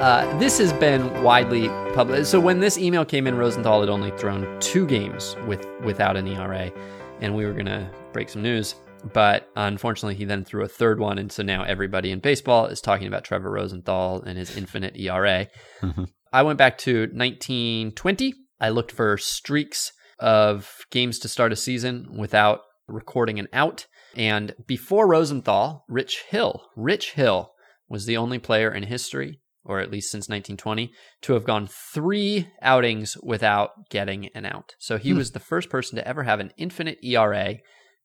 Uh, this has been widely published. So when this email came in, Rosenthal had only thrown two games with without an ERA, and we were gonna break some news. But uh, unfortunately, he then threw a third one, and so now everybody in baseball is talking about Trevor Rosenthal and his infinite ERA. Mm-hmm. I went back to 1920. I looked for streaks of games to start a season without recording an out. And before Rosenthal, Rich Hill, Rich Hill was the only player in history, or at least since 1920, to have gone three outings without getting an out. So he hmm. was the first person to ever have an infinite ERA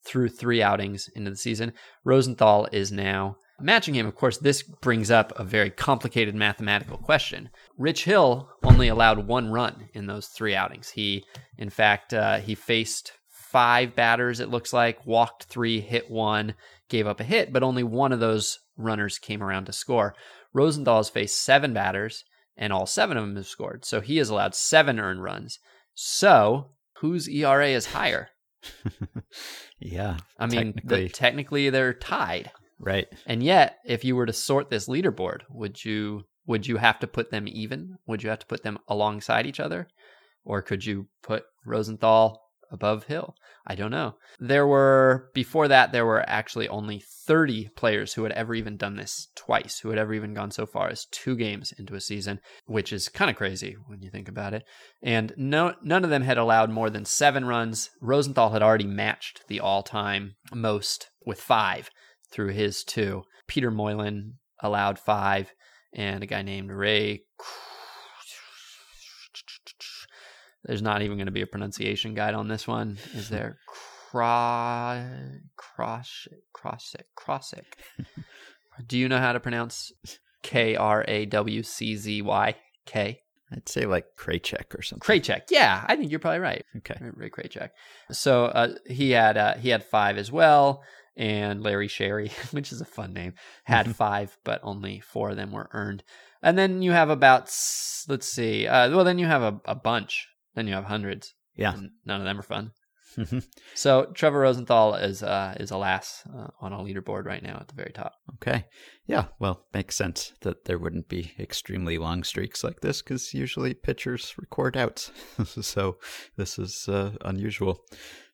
through three outings into the season. Rosenthal is now matching him. Of course, this brings up a very complicated mathematical question. Rich Hill only allowed one run in those three outings. He, in fact, uh, he faced five batters, it looks like, walked three, hit one, gave up a hit, but only one of those runners came around to score. Rosenthal has faced seven batters, and all seven of them have scored. So he has allowed seven earned runs. So whose ERA is higher? yeah. I mean, technically, the, technically they're tied. right. And yet, if you were to sort this leaderboard, would you would you have to put them even? Would you have to put them alongside each other? Or could you put Rosenthal above Hill? I don't know. There were before that there were actually only 30 players who had ever even done this twice, who had ever even gone so far as two games into a season, which is kind of crazy when you think about it. And no none of them had allowed more than 7 runs. Rosenthal had already matched the all-time most with 5 through his two. Peter Moylan allowed 5 and a guy named Ray there's not even going to be a pronunciation guide on this one, is there? Cro- cross crossick crossick. Do you know how to pronounce K R A W C Z Y K? I'd say like Kraychek or something. Kraychek. Yeah, I think you're probably right. Okay. Ray Kraychek. So uh, he had uh, he had five as well, and Larry Sherry, which is a fun name, had five, but only four of them were earned. And then you have about s- let's see, uh, well then you have a, a bunch. Then you have hundreds. Yeah. and none of them are fun. So Trevor Rosenthal is uh, is alas uh, on a leaderboard right now at the very top. Okay. Yeah. Well, makes sense that there wouldn't be extremely long streaks like this because usually pitchers record outs. so this is uh, unusual.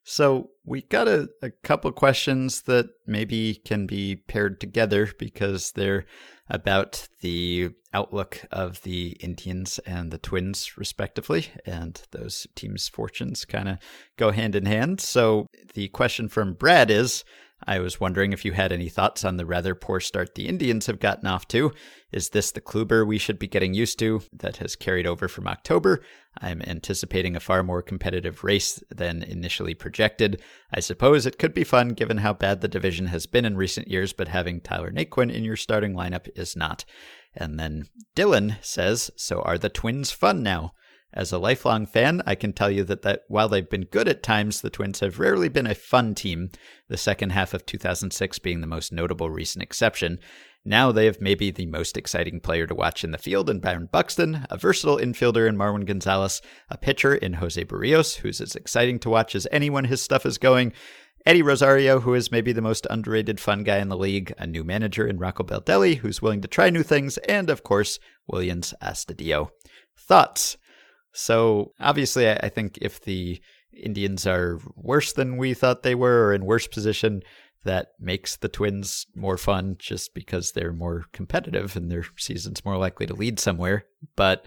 So we got a, a couple questions that maybe can be paired together because they're about the outlook of the Indians and the Twins, respectively, and those teams' fortunes kind of go hand in hand. So the question from Brad is I was wondering if you had any thoughts on the rather poor start the Indians have gotten off to. Is this the Kluber we should be getting used to that has carried over from October? I'm anticipating a far more competitive race than initially projected. I suppose it could be fun given how bad the division has been in recent years, but having Tyler Naquin in your starting lineup is not. And then Dylan says, So are the Twins fun now? As a lifelong fan, I can tell you that, that while they've been good at times, the Twins have rarely been a fun team, the second half of 2006 being the most notable recent exception. Now they have maybe the most exciting player to watch in the field in Byron Buxton, a versatile infielder in Marwin Gonzalez, a pitcher in Jose Berrios, who's as exciting to watch as anyone his stuff is going, Eddie Rosario, who is maybe the most underrated fun guy in the league, a new manager in Rocco Baldelli, who's willing to try new things, and of course, Willians Astudillo. Thoughts? So obviously, I think if the Indians are worse than we thought they were, or in worse position, that makes the Twins more fun just because they're more competitive and their season's more likely to lead somewhere. But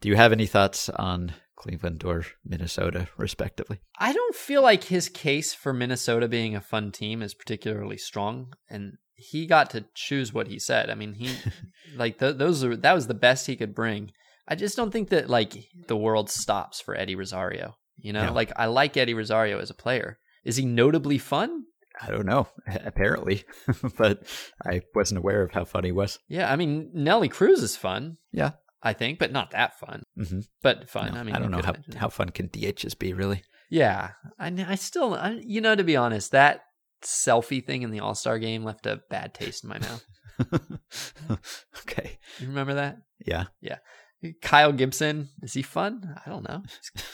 do you have any thoughts on Cleveland or Minnesota, respectively? I don't feel like his case for Minnesota being a fun team is particularly strong, and he got to choose what he said. I mean, he like th- those are that was the best he could bring. I just don't think that like the world stops for Eddie Rosario. You know, No. like I like Eddie Rosario as a player. Is he notably fun? I don't know, apparently, but I wasn't aware of how fun he was. Yeah, I mean Nelly Cruz is fun. Yeah. I think, but not that fun. Mm-hmm. but fun. No, I mean, I don't know how imagine how fun can DHs be really. Yeah, I, I still, I, you know, to be honest, that selfie thing in the All Star game left a bad taste in my mouth. okay. You remember that? Yeah. Yeah. Kyle Gibson, is he fun? I don't know.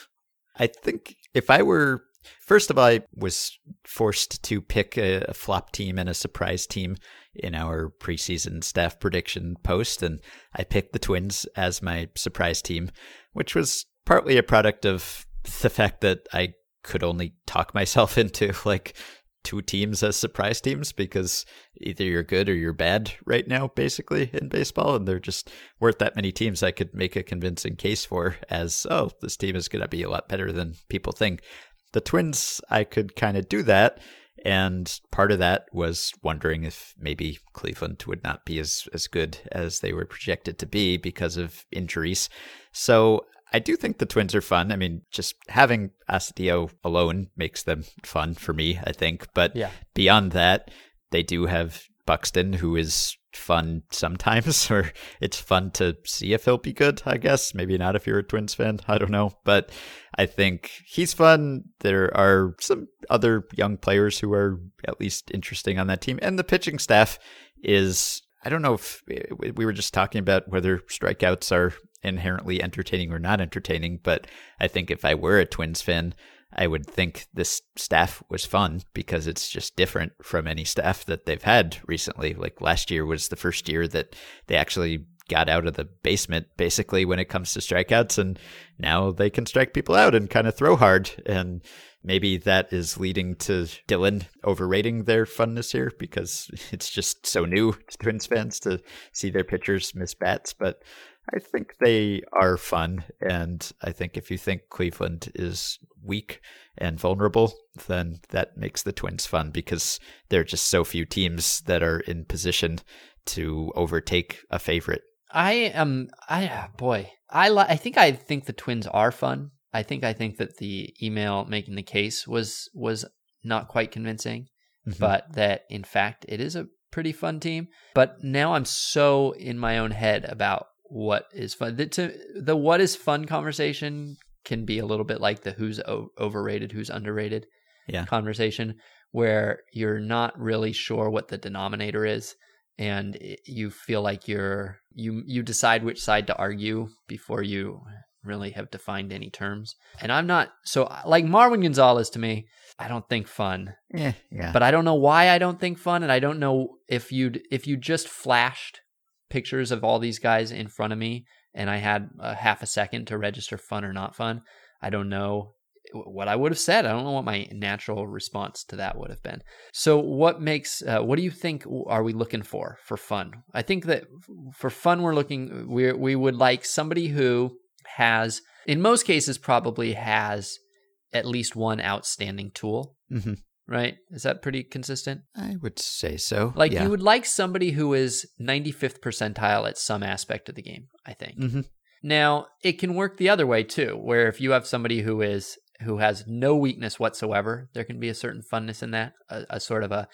I think if I were first of all, I was forced to pick a, a flop team and a surprise team in our preseason staff prediction post, and I picked the Twins as my surprise team, which was partly a product of the fact that I could only talk myself into like two teams as surprise teams because either you're good or you're bad right now, basically in baseball, and there just weren't that many teams I could make a convincing case for as oh this team is going to be a lot better than people think. The Twins, I could kind of do that. And part of that was wondering if maybe Cleveland would not be as, as good as they were projected to be because of injuries. So I do think the Twins are fun. I mean, just having Astudillo alone makes them fun for me, I think. But Yeah. beyond that, they do have Buxton, who is fun sometimes, or it's fun to see if he'll be good, I guess. Maybe not if you're a Twins fan. I don't know. But I think he's fun. There are some other young players who are at least interesting on that team. And the pitching staff is, I don't know if eh, we were just talking about whether strikeouts are inherently entertaining or not entertaining, but I think if I were a Twins fan, I would think this staff was fun because it's just different from any staff that they've had recently. Like last year was the first year that they actually got out of the basement basically when it comes to strikeouts and now they can strike people out and kind of throw hard and maybe that is leading to Dylan overrating their funness here because it's just so new to Twins fans to see their pitchers miss bats but I think they are fun and I think if you think Cleveland is weak and vulnerable then that makes the Twins fun because there are just so few teams that are in position to overtake a favorite I am. I boy. I li- I think I think the twins are fun. I think I think that the email making the case was was not quite convincing, Mhm. but that in fact it is a pretty fun team. But now I'm so in my own head about what is fun. The, to, the what is fun conversation can be a little bit like the who's o- overrated, who's underrated Yeah. conversation, where you're not really sure what the denominator is and you feel like you're you you decide which side to argue before you really have defined any terms. And I'm not so like Marwin Gonzalez to me, I don't think fun, yeah yeah but I don't know why I don't think fun, and I don't know if you would if you just flashed pictures of all these guys in front of me and I had a half a second to register fun or not fun. I don't know what I would have said. I don't know what my natural response to that would have been. So, what makes? Uh, what do you think? Are we looking for for fun? I think that for fun, we're looking. We we would like somebody who has, in most cases, probably has at least one outstanding tool. Mhm. Right? Is that pretty consistent? I would say so Like yeah. you would like somebody who is 95th percentile at some aspect of the game. I think. Mhm. Now, it can work the other way too, where if you have somebody who is who has no weakness whatsoever, there can be a certain funness in that, a, a sort of a,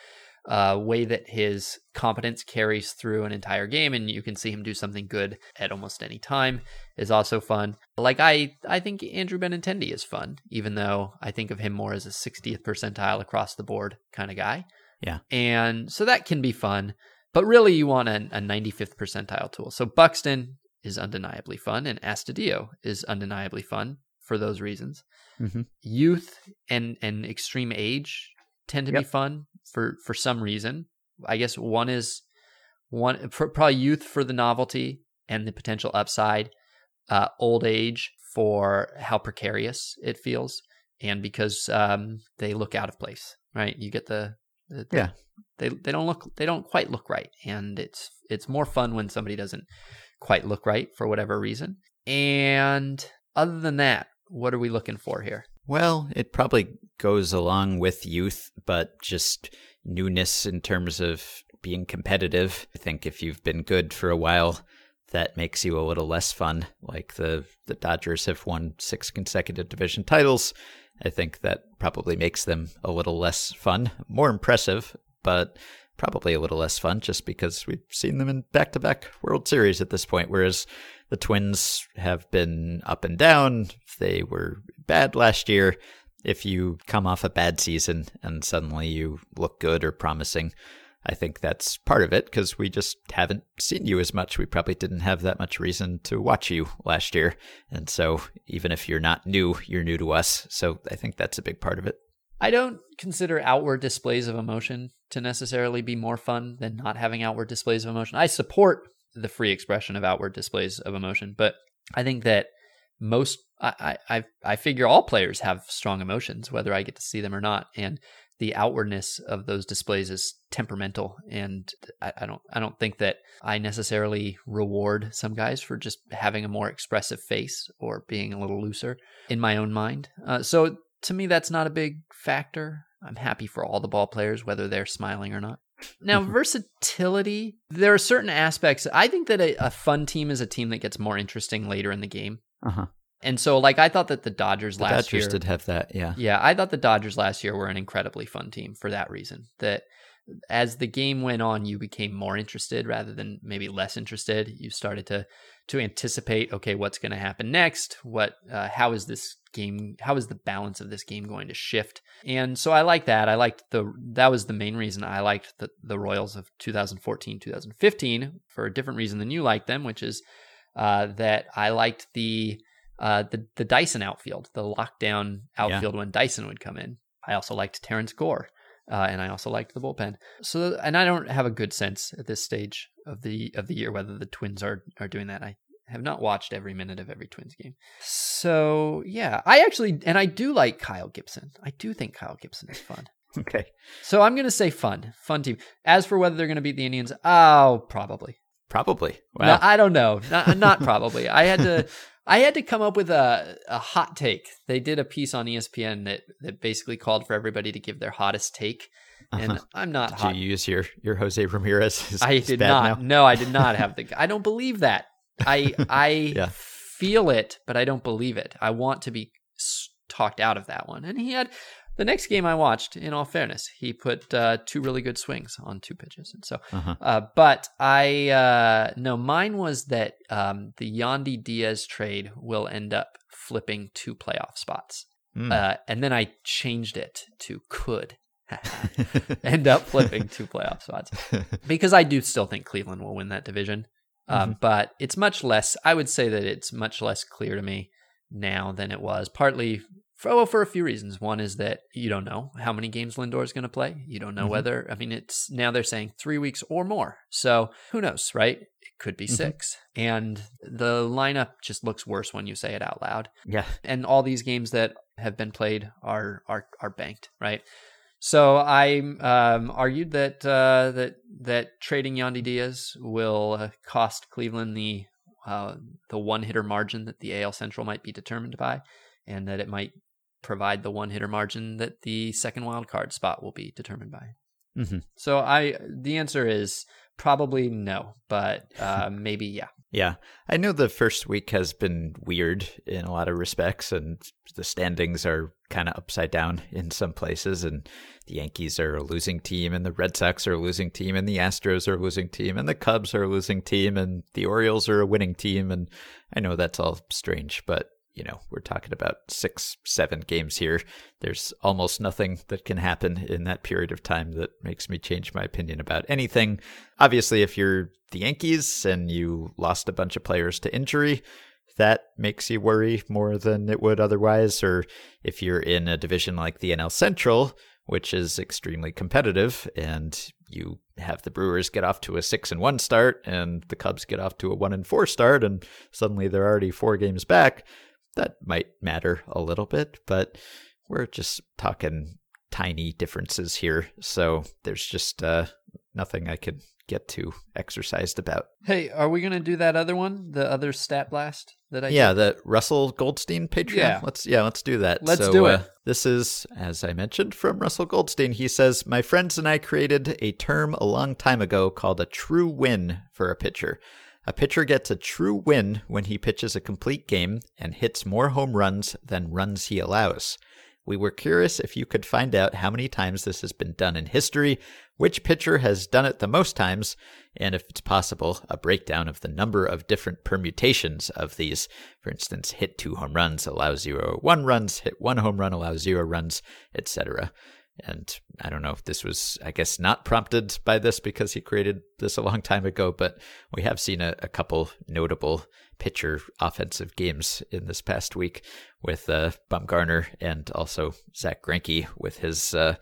a way that his competence carries through an entire game, and you can see him do something good at almost any time. Is also fun. Like I, I think Andrew Benintendi is fun, even though I think of him more as a 60th percentile across the board kind of guy. Yeah. and so that can be fun. But really, you want a, a 95th percentile tool. So Buxton is undeniably fun, and Astudillo is undeniably fun for those reasons. Mhm. Youth and and extreme age tend to be fun for for some reason. I guess one is one probably youth for the novelty and the potential upside. Uh, old age for how precarious it feels, and because um, they look out of place. Right, you get the, the the- Yeah. they they don't look they don't quite look right and it's it's more fun when somebody doesn't quite look right for whatever reason and other than that what are we looking for here Well, it probably goes along with youth, but just newness in terms of being competitive. I think if you've been good for a while, that makes you a little less fun. Like the the Dodgers have won six consecutive division titles. I think that probably makes them a little less fun, more impressive, but probably a little less fun just because we've seen them in back to back World Series at this point. Whereas the Twins have been up and down. They were bad last year. If you come off a bad season and suddenly you look good or promising, I think that's part of it because we just haven't seen you as much. We probably didn't have that much reason to watch you last year. And so even if you're not new, you're new to us. So I think that's a big part of it. I don't consider outward displays of emotion to necessarily be more fun than not having outward displays of emotion. I support the free expression of outward displays of emotion, but I think that most I, I I figure all players have strong emotions, whether I get to see them or not, and the outwardness of those displays is temperamental. And I, I don't I don't think that I necessarily reward some guys for just having a more expressive face or being a little looser in my own mind. Uh, so to me, that's not a big factor. I'm happy for all the ball players, whether they're smiling or not. Now, versatility, there are certain aspects. I think that a, a, fun team is a team that gets more interesting later in the game. Uh-huh. And so, like, I thought that the Dodgers the last Dodgers year did have that, yeah. Yeah, I thought the Dodgers last year were an incredibly fun team for that reason. That as the game went on, you became more interested rather than maybe less interested. You started to to anticipate, okay, what's going to happen next? What, uh, how is this game? How is the balance of this game going to shift? And so I like that. I liked the that was the main reason I liked the the Royals of 2014, 2015 for a different reason than you liked them, which is uh, that I liked the uh, the the Dyson outfield, the lockdown outfield yeah. when Dyson would come in. I also liked Terrance Gore. Uh, and I also liked the bullpen. So, and I don't have a good sense at this stage of the of the year whether the Twins are are doing that. I have not watched every minute of every Twins game. So, yeah, I actually and I do like Kyle Gibson. I do think Kyle Gibson is fun. okay. So I'm gonna say fun, fun team. As for whether they're gonna beat the Indians, oh, probably. Probably. Wow. No, I don't know. Not, not probably. I had to. I had to come up with a, a hot take. They did a piece on ESPN that, that basically called for everybody to give their hottest take. And uh-huh. I'm not did hot. you use your, your Jose Ramirez? I did not. Now? No, I did not have the. I don't believe that. I I yeah. feel it, but I don't believe it. I want to be talked out of that one. And he had the next game I watched, in all fairness, he put uh, two really good swings on two pitches, and so. Uh-huh. Uh, but I uh, no, mine was that um, the Yandy Diaz trade will end up flipping two playoff spots, mm. and then I changed it to could end up flipping two playoff spots because I do still think Cleveland will win that division. Um, mm-hmm. but it's much less. I would say that it's much less clear to me now than it was. Partly well, for a few reasons. One is that you don't know how many games Lindor is going to play. You don't know mm-hmm. whether, I mean, it's now they're saying three weeks or more. So who knows, right? It could be mm-hmm. six. And the lineup just looks worse when you say it out loud. Yeah. And all these games that have been played are are are banked, right? So I um, argued that uh, that that trading Yandy Diaz will uh, cost Cleveland the uh, the one hitter margin that the AL Central might be determined by, and that it might provide the one hitter margin that the second wild card spot will be determined by. Mm-hmm. So I the answer is probably no, but uh, maybe yeah. Yeah, I know the first week has been weird in a lot of respects, and the standings are kind of upside down in some places. And the Yankees are a losing team, and the Red Sox are a losing team, and the Astros are a losing team, and the Cubs are a losing team, and the Orioles are a winning team. And I know that's all strange, but you know, we're talking about six, seven games here. There's almost nothing that can happen in that period of time that makes me change my opinion about anything. Obviously, if you're the Yankees and you lost a bunch of players to injury, that makes you worry more than it would otherwise. Or if you're in a division like the NL Central, which is extremely competitive, and you have the Brewers get off to a six and one start, and the Cubs get off to a one and four start, and suddenly they're already four games back that might matter a little bit, but we're just talking tiny differences here. So there's just uh, nothing I could get too exercised about. Hey, are we going to do that other one? The other stat blast that I Yeah, did? the Russell Goldstein Patreon. Yeah. Let's yeah, let's do that. Let's so, do it. Uh, this is as I mentioned from Russell Goldstein. He says, "My friends and I created a term a long time ago called a true win for a pitcher." A pitcher gets a true win when he pitches a complete game and hits more home runs than runs he allows. We were curious if you could find out how many times this has been done in history, which pitcher has done it the most times, and if it's possible, a breakdown of the number of different permutations of these. For instance, hit two home runs, allow zero one runs, hit one home run, allow zero runs, etc. And I don't know if this was, I guess, not prompted by this because he created this a long time ago, but we have seen a, a couple notable pitcher offensive games in this past week with uh, Bumgarner and also Zack Greinke with his uh,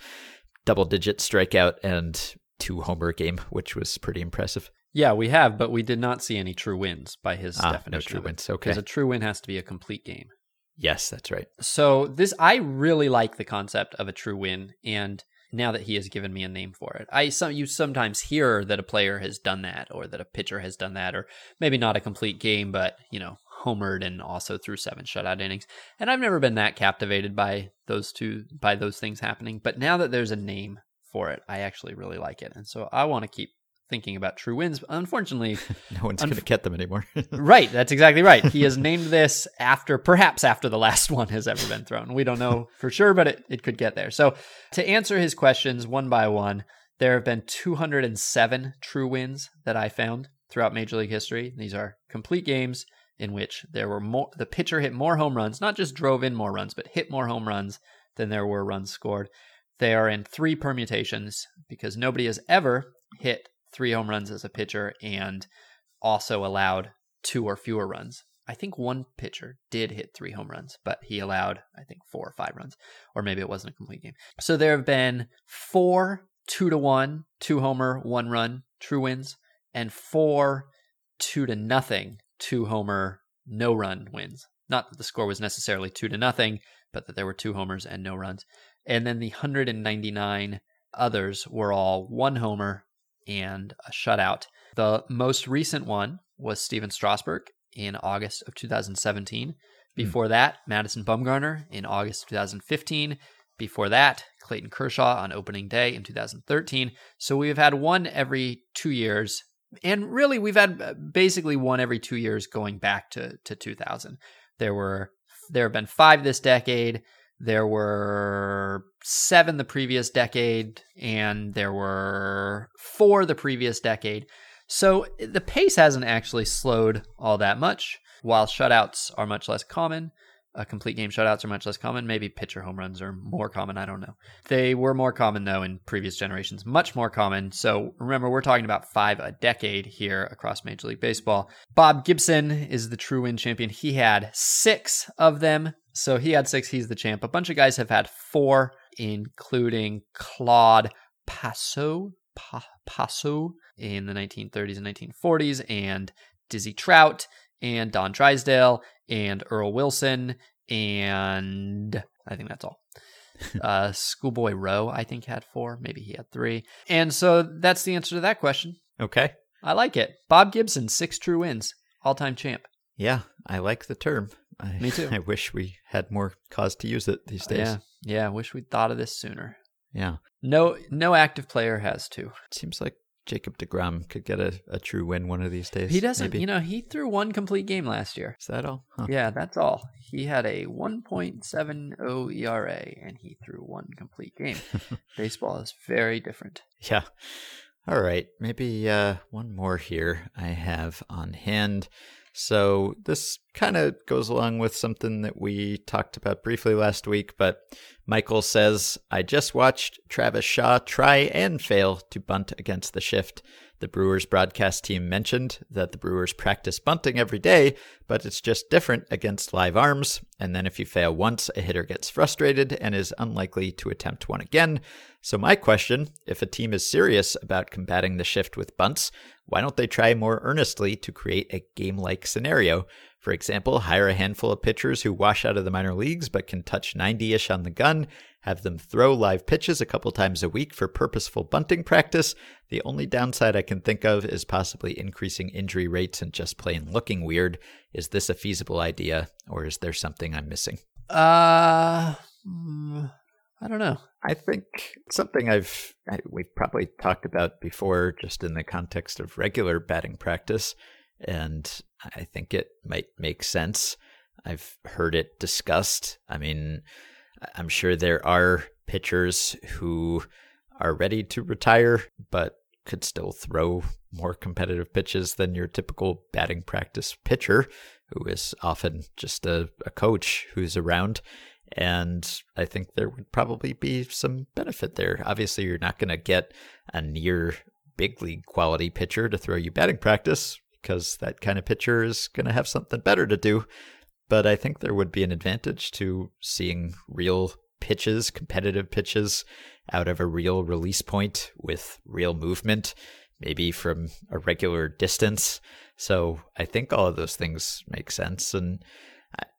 double digit strikeout and two homer game, which was pretty impressive. Yeah, we have, but we did not see any true wins by his Ah, no definition. true of it. wins. Okay. Because a true win has to be a complete game. Yes, that's right. So this I really like the concept of a true win and now that he has given me a name for it. I some you sometimes hear that a player has done that or that a pitcher has done that or maybe not a complete game but, you know, homered and also threw seven shutout innings. And I've never been that captivated by those two by those things happening, but now that there's a name for it, I actually really like it. And so I want to keep thinking about true wins. Unfortunately, No one's Unf- going to get them anymore. right. That's exactly right. He has named this after, perhaps after the last one has ever been thrown. We don't know for sure, but it, it could get there. So, to answer his questions one by one, there have been 207 true wins that I found throughout Major League history. These are complete games in which there were more, the pitcher hit more home runs, not just drove in more runs, but hit more home runs than there were runs scored. They are in three permutations because nobody has ever hit three home runs as a pitcher and also allowed two or fewer runs. I think one pitcher did hit three home runs, but he allowed, I think, four or five runs, or maybe it wasn't a complete game. So there have been four two to one, two homer, one run true wins, and four two to nothing, two homer, no run wins. Not that the score was necessarily two to nothing, but that there were two homers and no runs. And then the 199 others were all one homer and a shutout. The most recent one was Stephen Strasburg in August of 2017. Before that, Madison Bumgarner in August of 2015. Before that, Clayton Kershaw on opening day in 2013. So we've had one every two years. And really, we've had uh, basically one every two years going back to, to 2000. There were there have been five this decade. There were seven the previous decade, and there were four the previous decade. So the pace hasn't actually slowed all that much. While shutouts are much less common, uh, complete game shutouts are much less common. Maybe pitcher home runs are more common. I don't know. They were more common though in previous generations, much more common. So remember, we're talking about five a decade here across Major League Baseball. Bob Gibson is the true win champion. He had six of them. So he had six. He's the champ. A bunch of guys have had four, including Claude Passeau, Pa- Passeau in the 1930s and 1940s, and Dizzy Trout, and Don Drysdale, and Earl Wilson, and I think that's all. uh, Schoolboy Rowe, I think, had four. Maybe he had three. And so that's the answer to that question. Okay. I like it. Bob Gibson, six true wins, all time champ. Yeah, I like the term. I, Me too. I wish we had more cause to use it these days. Yeah, yeah. I wish we'd thought of this sooner. yeah. No, no active player has. It seems like Jacob DeGrom could get a, a true win one of these days. He doesn't. maybe. You know, he threw one complete game last year. Is that all? Huh. Yeah, that's all. He had a 1.70 ERA and he threw one complete game. Baseball is very different. Yeah. All right. Maybe uh, one more here I have on hand. So this kind of goes along with something that we talked about briefly last week, but Michael says, I just watched Travis Shaw try and fail to bunt against the shift. The Brewers broadcast team mentioned that the Brewers practice bunting every day, but it's just different against live arms. And then if you fail once, a hitter gets frustrated and is unlikely to attempt one again. So, my question if a team is serious about combating the shift with bunts, why don't they try more earnestly to create a game like scenario? For example, hire a handful of pitchers who wash out of the minor leagues but can touch 90 ish on the gun, have them throw live pitches a couple times a week for purposeful bunting practice. The only downside I can think of is possibly increasing injury rates and just plain looking weird. Is this a feasible idea, or is there something I'm missing? Uh, I don't know. I think something I've I, we've probably talked about before, just in the context of regular batting practice, and I think it might make sense. I've heard it discussed. I mean, I'm sure there are pitchers who are ready to retire, but could still throw more competitive pitches than your typical batting practice pitcher, who is often just a, a coach who's around. And I think there would probably be some benefit there. Obviously, you're not going to get a near big league quality pitcher to throw you batting practice because that kind of pitcher is going to have something better to do. But I think there would be an advantage to seeing real pitches, competitive pitches out of a real release point with real movement, maybe from a regular distance. So I think all of those things make sense. And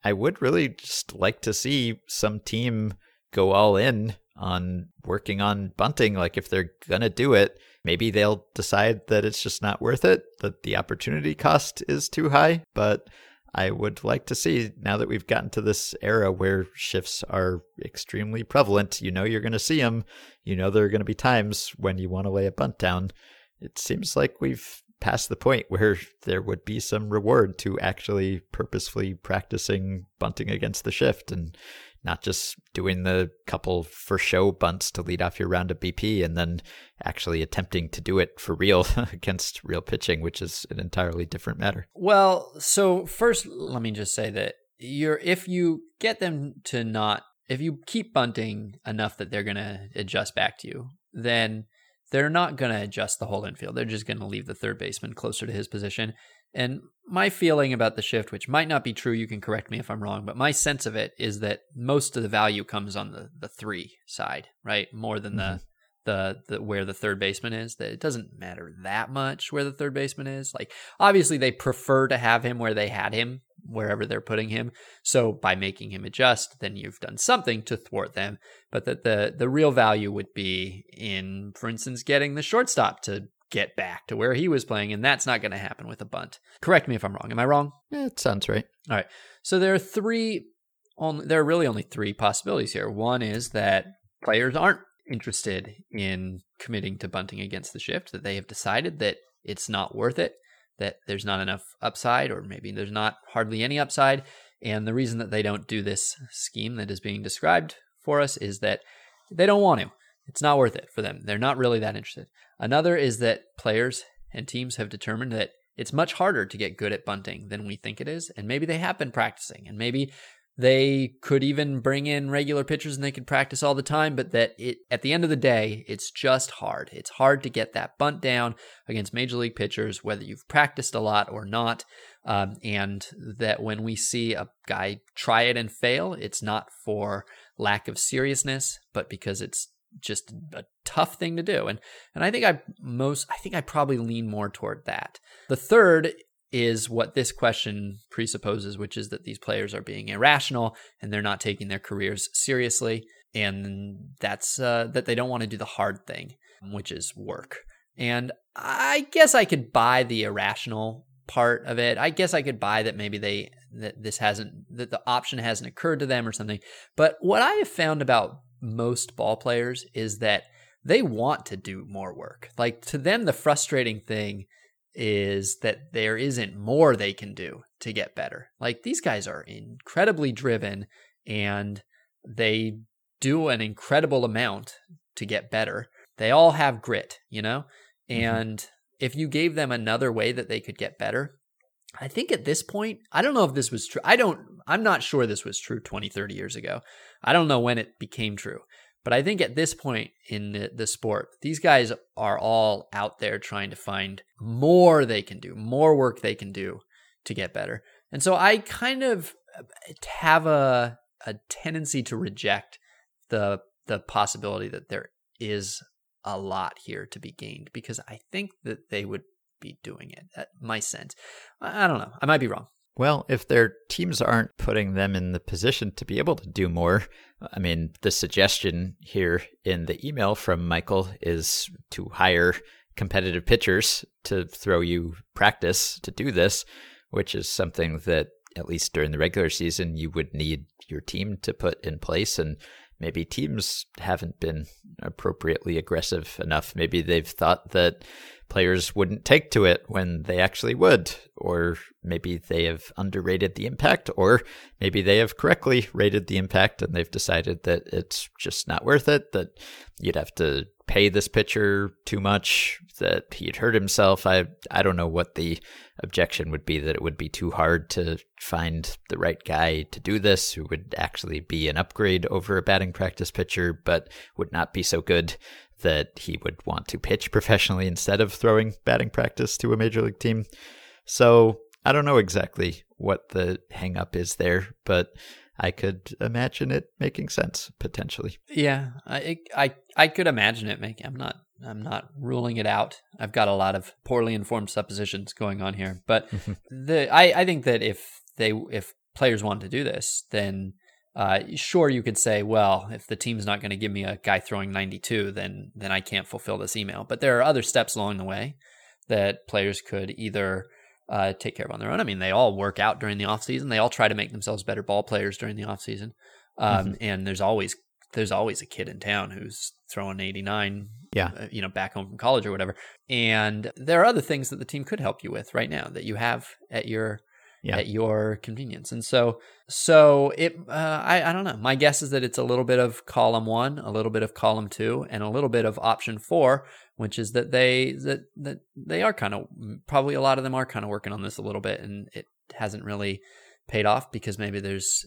I would really just like to see some team go all in on working on bunting. Like if they're going to do it, maybe they'll decide that it's just not worth it, that the opportunity cost is too high. But I would like to see now that we've gotten to this era where shifts are extremely prevalent, you know you're going to see them. You know there are going to be times when you want to lay a bunt down. It seems like we've passed the point where there would be some reward to actually purposefully practicing bunting against the shift and not just doing the couple for show bunts to lead off your round of BP and then actually attempting to do it for real against real pitching, which is an entirely different matter. Well, so first, let me just say that you're if you get them to not if you keep bunting enough that they're going to adjust back to you, then they're not going to adjust the whole infield. They're just going to leave the third baseman closer to his position. And my feeling about the shift, which might not be true, you can correct me if I'm wrong, but my sense of it is that most of the value comes on the, the three side, right? More than mm-hmm. the the, the where the third baseman is that it doesn't matter that much where the third baseman is like obviously they prefer to have him where they had him wherever they're putting him so by making him adjust then you've done something to thwart them but that the the real value would be in for instance getting the shortstop to get back to where he was playing and that's not going to happen with a bunt. Correct me if i'm wrong. Am i wrong? Yeah, it sounds right. All right. So there are three only there are really only three possibilities here. One is that players aren't interested in committing to bunting against the shift, that they have decided that it's not worth it, that there's not enough upside, or maybe there's not hardly any upside. And the reason that they don't do this scheme that is being described for us is that they don't want to. It's not worth it for them. They're not really that interested. Another is that players and teams have determined that it's much harder to get good at bunting than we think it is. And maybe they have been practicing, and maybe they could even bring in regular pitchers and they could practice all the time, but that it at the end of the day, it's just hard. It's hard to get that bunt down against major league pitchers, whether you've practiced a lot or not. Um, and that when we see a guy try it and fail, it's not for lack of seriousness, but because it's just a tough thing to do. And and I think I most I think I probably lean more toward that. The third is what this question presupposes, which is that these players are being irrational and they're not taking their careers seriously, and that's uh, that they don't want to do the hard thing, which is work. And I guess I could buy the irrational part of it. I guess I could buy that maybe they that this hasn't that the option hasn't occurred to them or something. But what I have found about most ball players is that they want to do more work. Like to them, the frustrating thing is that there isn't more they can do to get better. Like these guys are incredibly driven and they do an incredible amount to get better. They all have grit, you know? Mm-hmm. And if you gave them another way that they could get better, I think at this point, I don't know if this was true. I don't, I'm not sure this was true 20, 30 years ago. I don't know when it became true. But I think at this point in the, the sport, these guys are all out there trying to find more they can do, more work they can do to get better. And so I kind of uh, have a a tendency to reject the the possibility that there is a lot here to be gained because I think that they would be doing it. At my sense, I don't know. I might be wrong. Well, if their teams aren't putting them in the position to be able to do more, I mean, the suggestion here in the email from Michael is to hire competitive pitchers to throw you practice to do this, which is something that at least during the regular season you would need your team to put in place and maybe teams haven't been appropriately aggressive enough. Maybe they've thought that players wouldn't take to it when they actually would, or maybe they have underrated the impact, or maybe they have correctly rated the impact and they've decided that it's just not worth it, that you'd have to pay this pitcher too much, that he'd hurt himself. I I don't know what the objection would be that it would be too hard to find the right guy to do this who would actually be an upgrade over a batting practice pitcher, but would not be so good that he would want to pitch professionally instead of throwing batting practice to a major league team. So I don't know exactly what the hangup is there, but I could imagine it making sense potentially. Yeah, I I I could imagine it making. I'm not I'm not ruling it out. I've got a lot of poorly informed suppositions going on here, but the I I think that if they if players want to do this, then uh, sure you could say, well, if the team's not going to give me a guy throwing 92, then then I can't fulfill this email. But there are other steps along the way that players could either uh, take care of on their own. I mean, they all work out during the off season. They all try to make themselves better ball players during the off season. Um, mm-hmm. And there's always there's always a kid in town who's throwing 89 yeah uh, you know back home from college or whatever and there are other things that the team could help you with right now that you have at your yeah. at your convenience and so so it uh, I, I don't know my guess is that it's a little bit of column one a little bit of column two and a little bit of option four which is that they that that they are kind of probably a lot of them are kind of working on this a little bit, and it hasn't really paid off because maybe there's.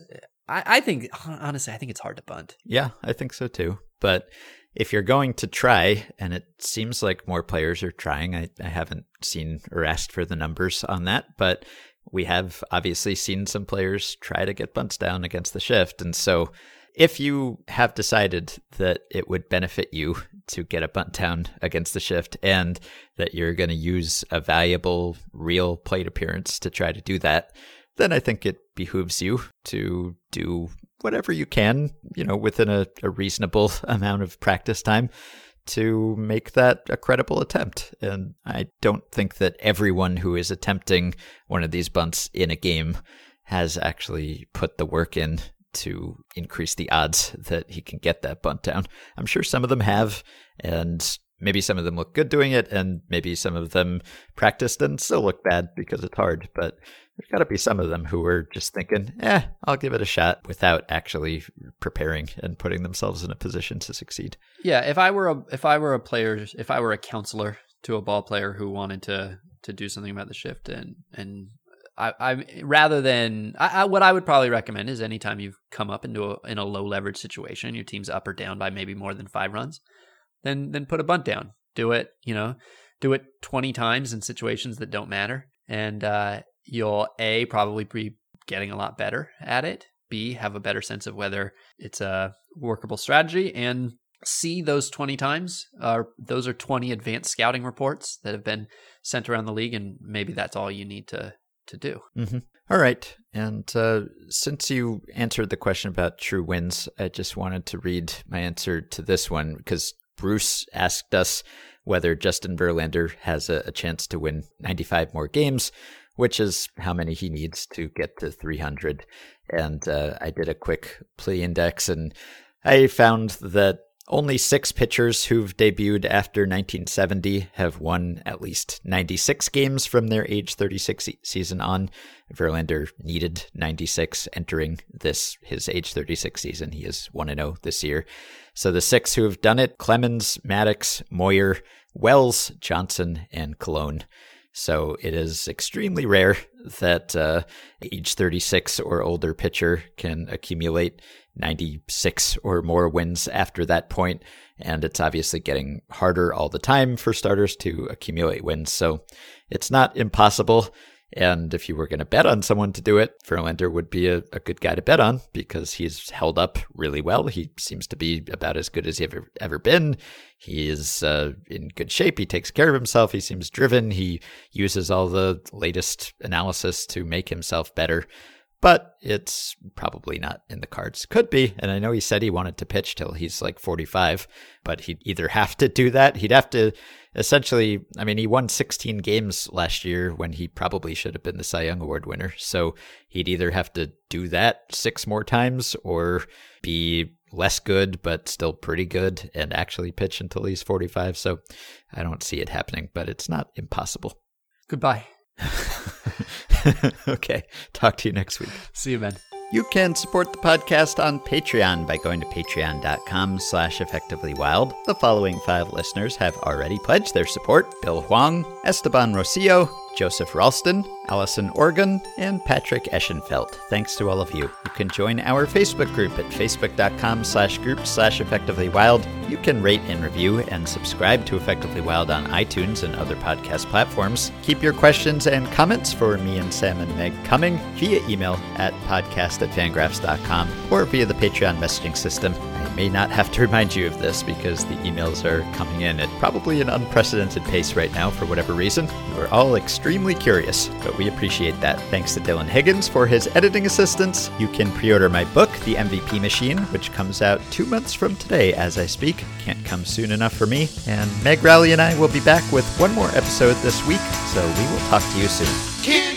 I, I think honestly, I think it's hard to bunt. Yeah, I think so too. But if you're going to try, and it seems like more players are trying, I, I haven't seen or asked for the numbers on that, but we have obviously seen some players try to get bunts down against the shift, and so if you have decided that it would benefit you to get a bunt down against the shift and that you're going to use a valuable real plate appearance to try to do that, then I think it behooves you to do whatever you can, you know, within a, a reasonable amount of practice time to make that a credible attempt. And I don't think that everyone who is attempting one of these bunts in a game has actually put the work in to increase the odds that he can get that bunt down. I'm sure some of them have, and maybe some of them look good doing it, and maybe some of them practiced and still look bad because it's hard. But there's got to be some of them who are just thinking, eh, I'll give it a shot without actually preparing and putting themselves in a position to succeed. Yeah, if I were a if I were a player, if I were a counselor to a ball player who wanted to to do something about the shift and and I, I rather than I, I, what I would probably recommend is anytime you've come up into a, in a low leverage situation, your team's up or down by maybe more than five runs, then then put a bunt down. Do it, you know, do it twenty times in situations that don't matter, and uh, you'll a probably be getting a lot better at it. B have a better sense of whether it's a workable strategy, and C those twenty times are those are twenty advanced scouting reports that have been sent around the league, and maybe that's all you need to to do. Mm-hmm. All right. And uh, since you answered the question about true wins, I just wanted to read my answer to this one because Bruce asked us whether Justin Verlander has a, a chance to win 95 more games, which is how many he needs to get to 300. And uh, I did a quick play index and I found that only six pitchers who've debuted after 1970 have won at least 96 games from their age 36 season on. Verlander needed 96 entering this his age 36 season. He is 1 0 this year. So the six who have done it Clemens, Maddux, Moyer, Wells, Johnson, and Colon. So it is extremely rare that uh, age 36 or older pitcher can accumulate 96 or more wins after that point, and it's obviously getting harder all the time for starters to accumulate wins. So it's not impossible. And if you were going to bet on someone to do it, Verlander would be a, a, good guy to bet on because he's held up really well. He seems to be about as good as he ever, ever been. He is uh, in good shape. He takes care of himself. He seems driven. He uses all the latest analysis to make himself better. But it's probably not in the cards. Could be. And I know he said he wanted to pitch till he's like 45, but he'd either have to do that. He'd have to essentially, I mean, he won 16 games last year when he probably should have been the Cy Young Award winner. So he'd either have to do that six more times or be less good, but still pretty good and actually pitch until he's 45. So I don't see it happening, but it's not impossible. Goodbye. okay. Talk to you next week. See you, Ben. You can support the podcast on Patreon by going to patreon.com slash effectivelywild. The following five listeners have already pledged their support. Bill Huang, Esteban Rosillo, Joseph Ralston, Allison Organ, and Patrick Eschenfeld. Thanks to all of you. You can join our Facebook group at facebook.com slash group slash effectivelywild. You can rate and review and subscribe to Effectively Wild on iTunes and other podcast platforms. Keep your questions and comments for me and Sam and Meg coming via email at podcast at fangraphs.com or via the Patreon messaging system. I may not have to remind you of this because the emails are coming in at probably an unprecedented pace right now for whatever reason. You are all extremely curious, but we appreciate that. Thanks to Dylan Higgins for his editing assistance. You can pre order my book, The MVP Machine, which comes out two months from today as I speak. Can't come soon enough for me. And Meg Rowley and I will be back with one more episode this week, so we will talk to you soon. Kid